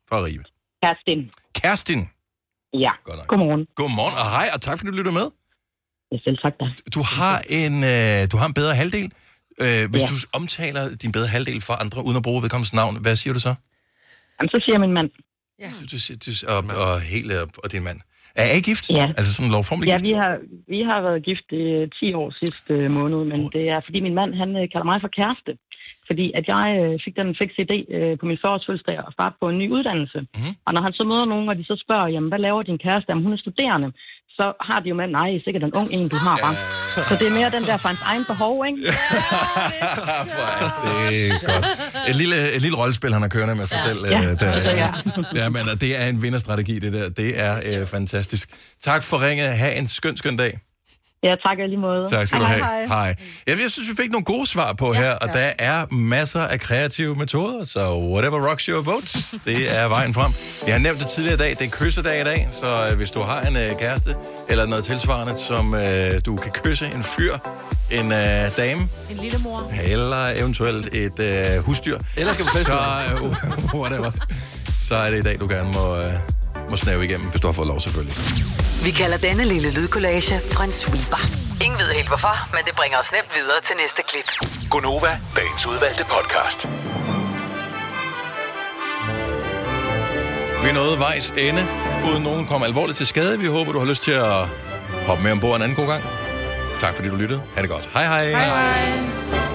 fra Ribe?
Kerstin.
Kerstin.
Ja. Godmorgen.
Godmorgen, og hej, og tak fordi du lytter med.
Ja, selv tak da.
Du har en, uh, du har en bedre halvdel. Uh, hvis
Ja.
du omtaler din bedre halvdel for andre, uden at bruge vedkommendes navn, hvad siger du så?
Jamen, så siger min mand.
Ja.
Du, du, du, og, og, helt, og, og din mand. Er I gift?
Ja.
Altså sådan lovformelig
Ja,
gift?
vi har, vi har været gift i øh, 10 år sidste øh, måned, men det er fordi min mand, han øh, kalder mig for kæreste. Fordi at jeg øh, fik den fikse idé øh, på min 40-års fødselsdag at starte på en ny uddannelse. Mm-hmm. Og når han så møder nogen, og de så spørger, jamen hvad laver din kæreste? Jamen hun er studerende. Så har de jo med, nej, sikkert en ung en, du har bare. Så det er mere den der for hans egen behov, ikke?
Det er godt. Et lille, et lille rollespil, han har kørende med sig ja. selv.
Ja,
øh, der,
altså, ja.
ja, men det er en vinderstrategi, det der. Det er øh, fantastisk. Tak for ringet. Ha' en skøn, skøn dag.
Ja, tak lige måde.
Tak skal
hej,
du have.
Hej.
hej. Ja, jeg synes, vi fik nogle gode svar på ja, her, og der er masser af kreative metoder, så whatever rocks your boat, det er vejen frem. Jeg har nævnt det tidligere i dag, det er kyssedag i dag, så øh, hvis du har en øh, kæreste eller noget tilsvarende, som øh, du kan kysse en fyr, en øh, dame,
En lille mor.
eller eventuelt et øh, husdyr.
Eller skal på
Så, øh, whatever. Så er det i dag, du gerne må, øh, må snæve igennem, hvis du har fået lov selvfølgelig.
Vi kalder denne lille lydkollage en sweeper. Ingen ved helt hvorfor, men det bringer os nemt videre til næste klip.
Gunova, dagens udvalgte podcast.
Vi nåede vejs ende, uden nogen kom alvorligt til skade. Vi håber, du har lyst til at hoppe med ombord en anden god gang. Tak fordi du lyttede. Ha' det godt. Hej hej.
Hej, hej.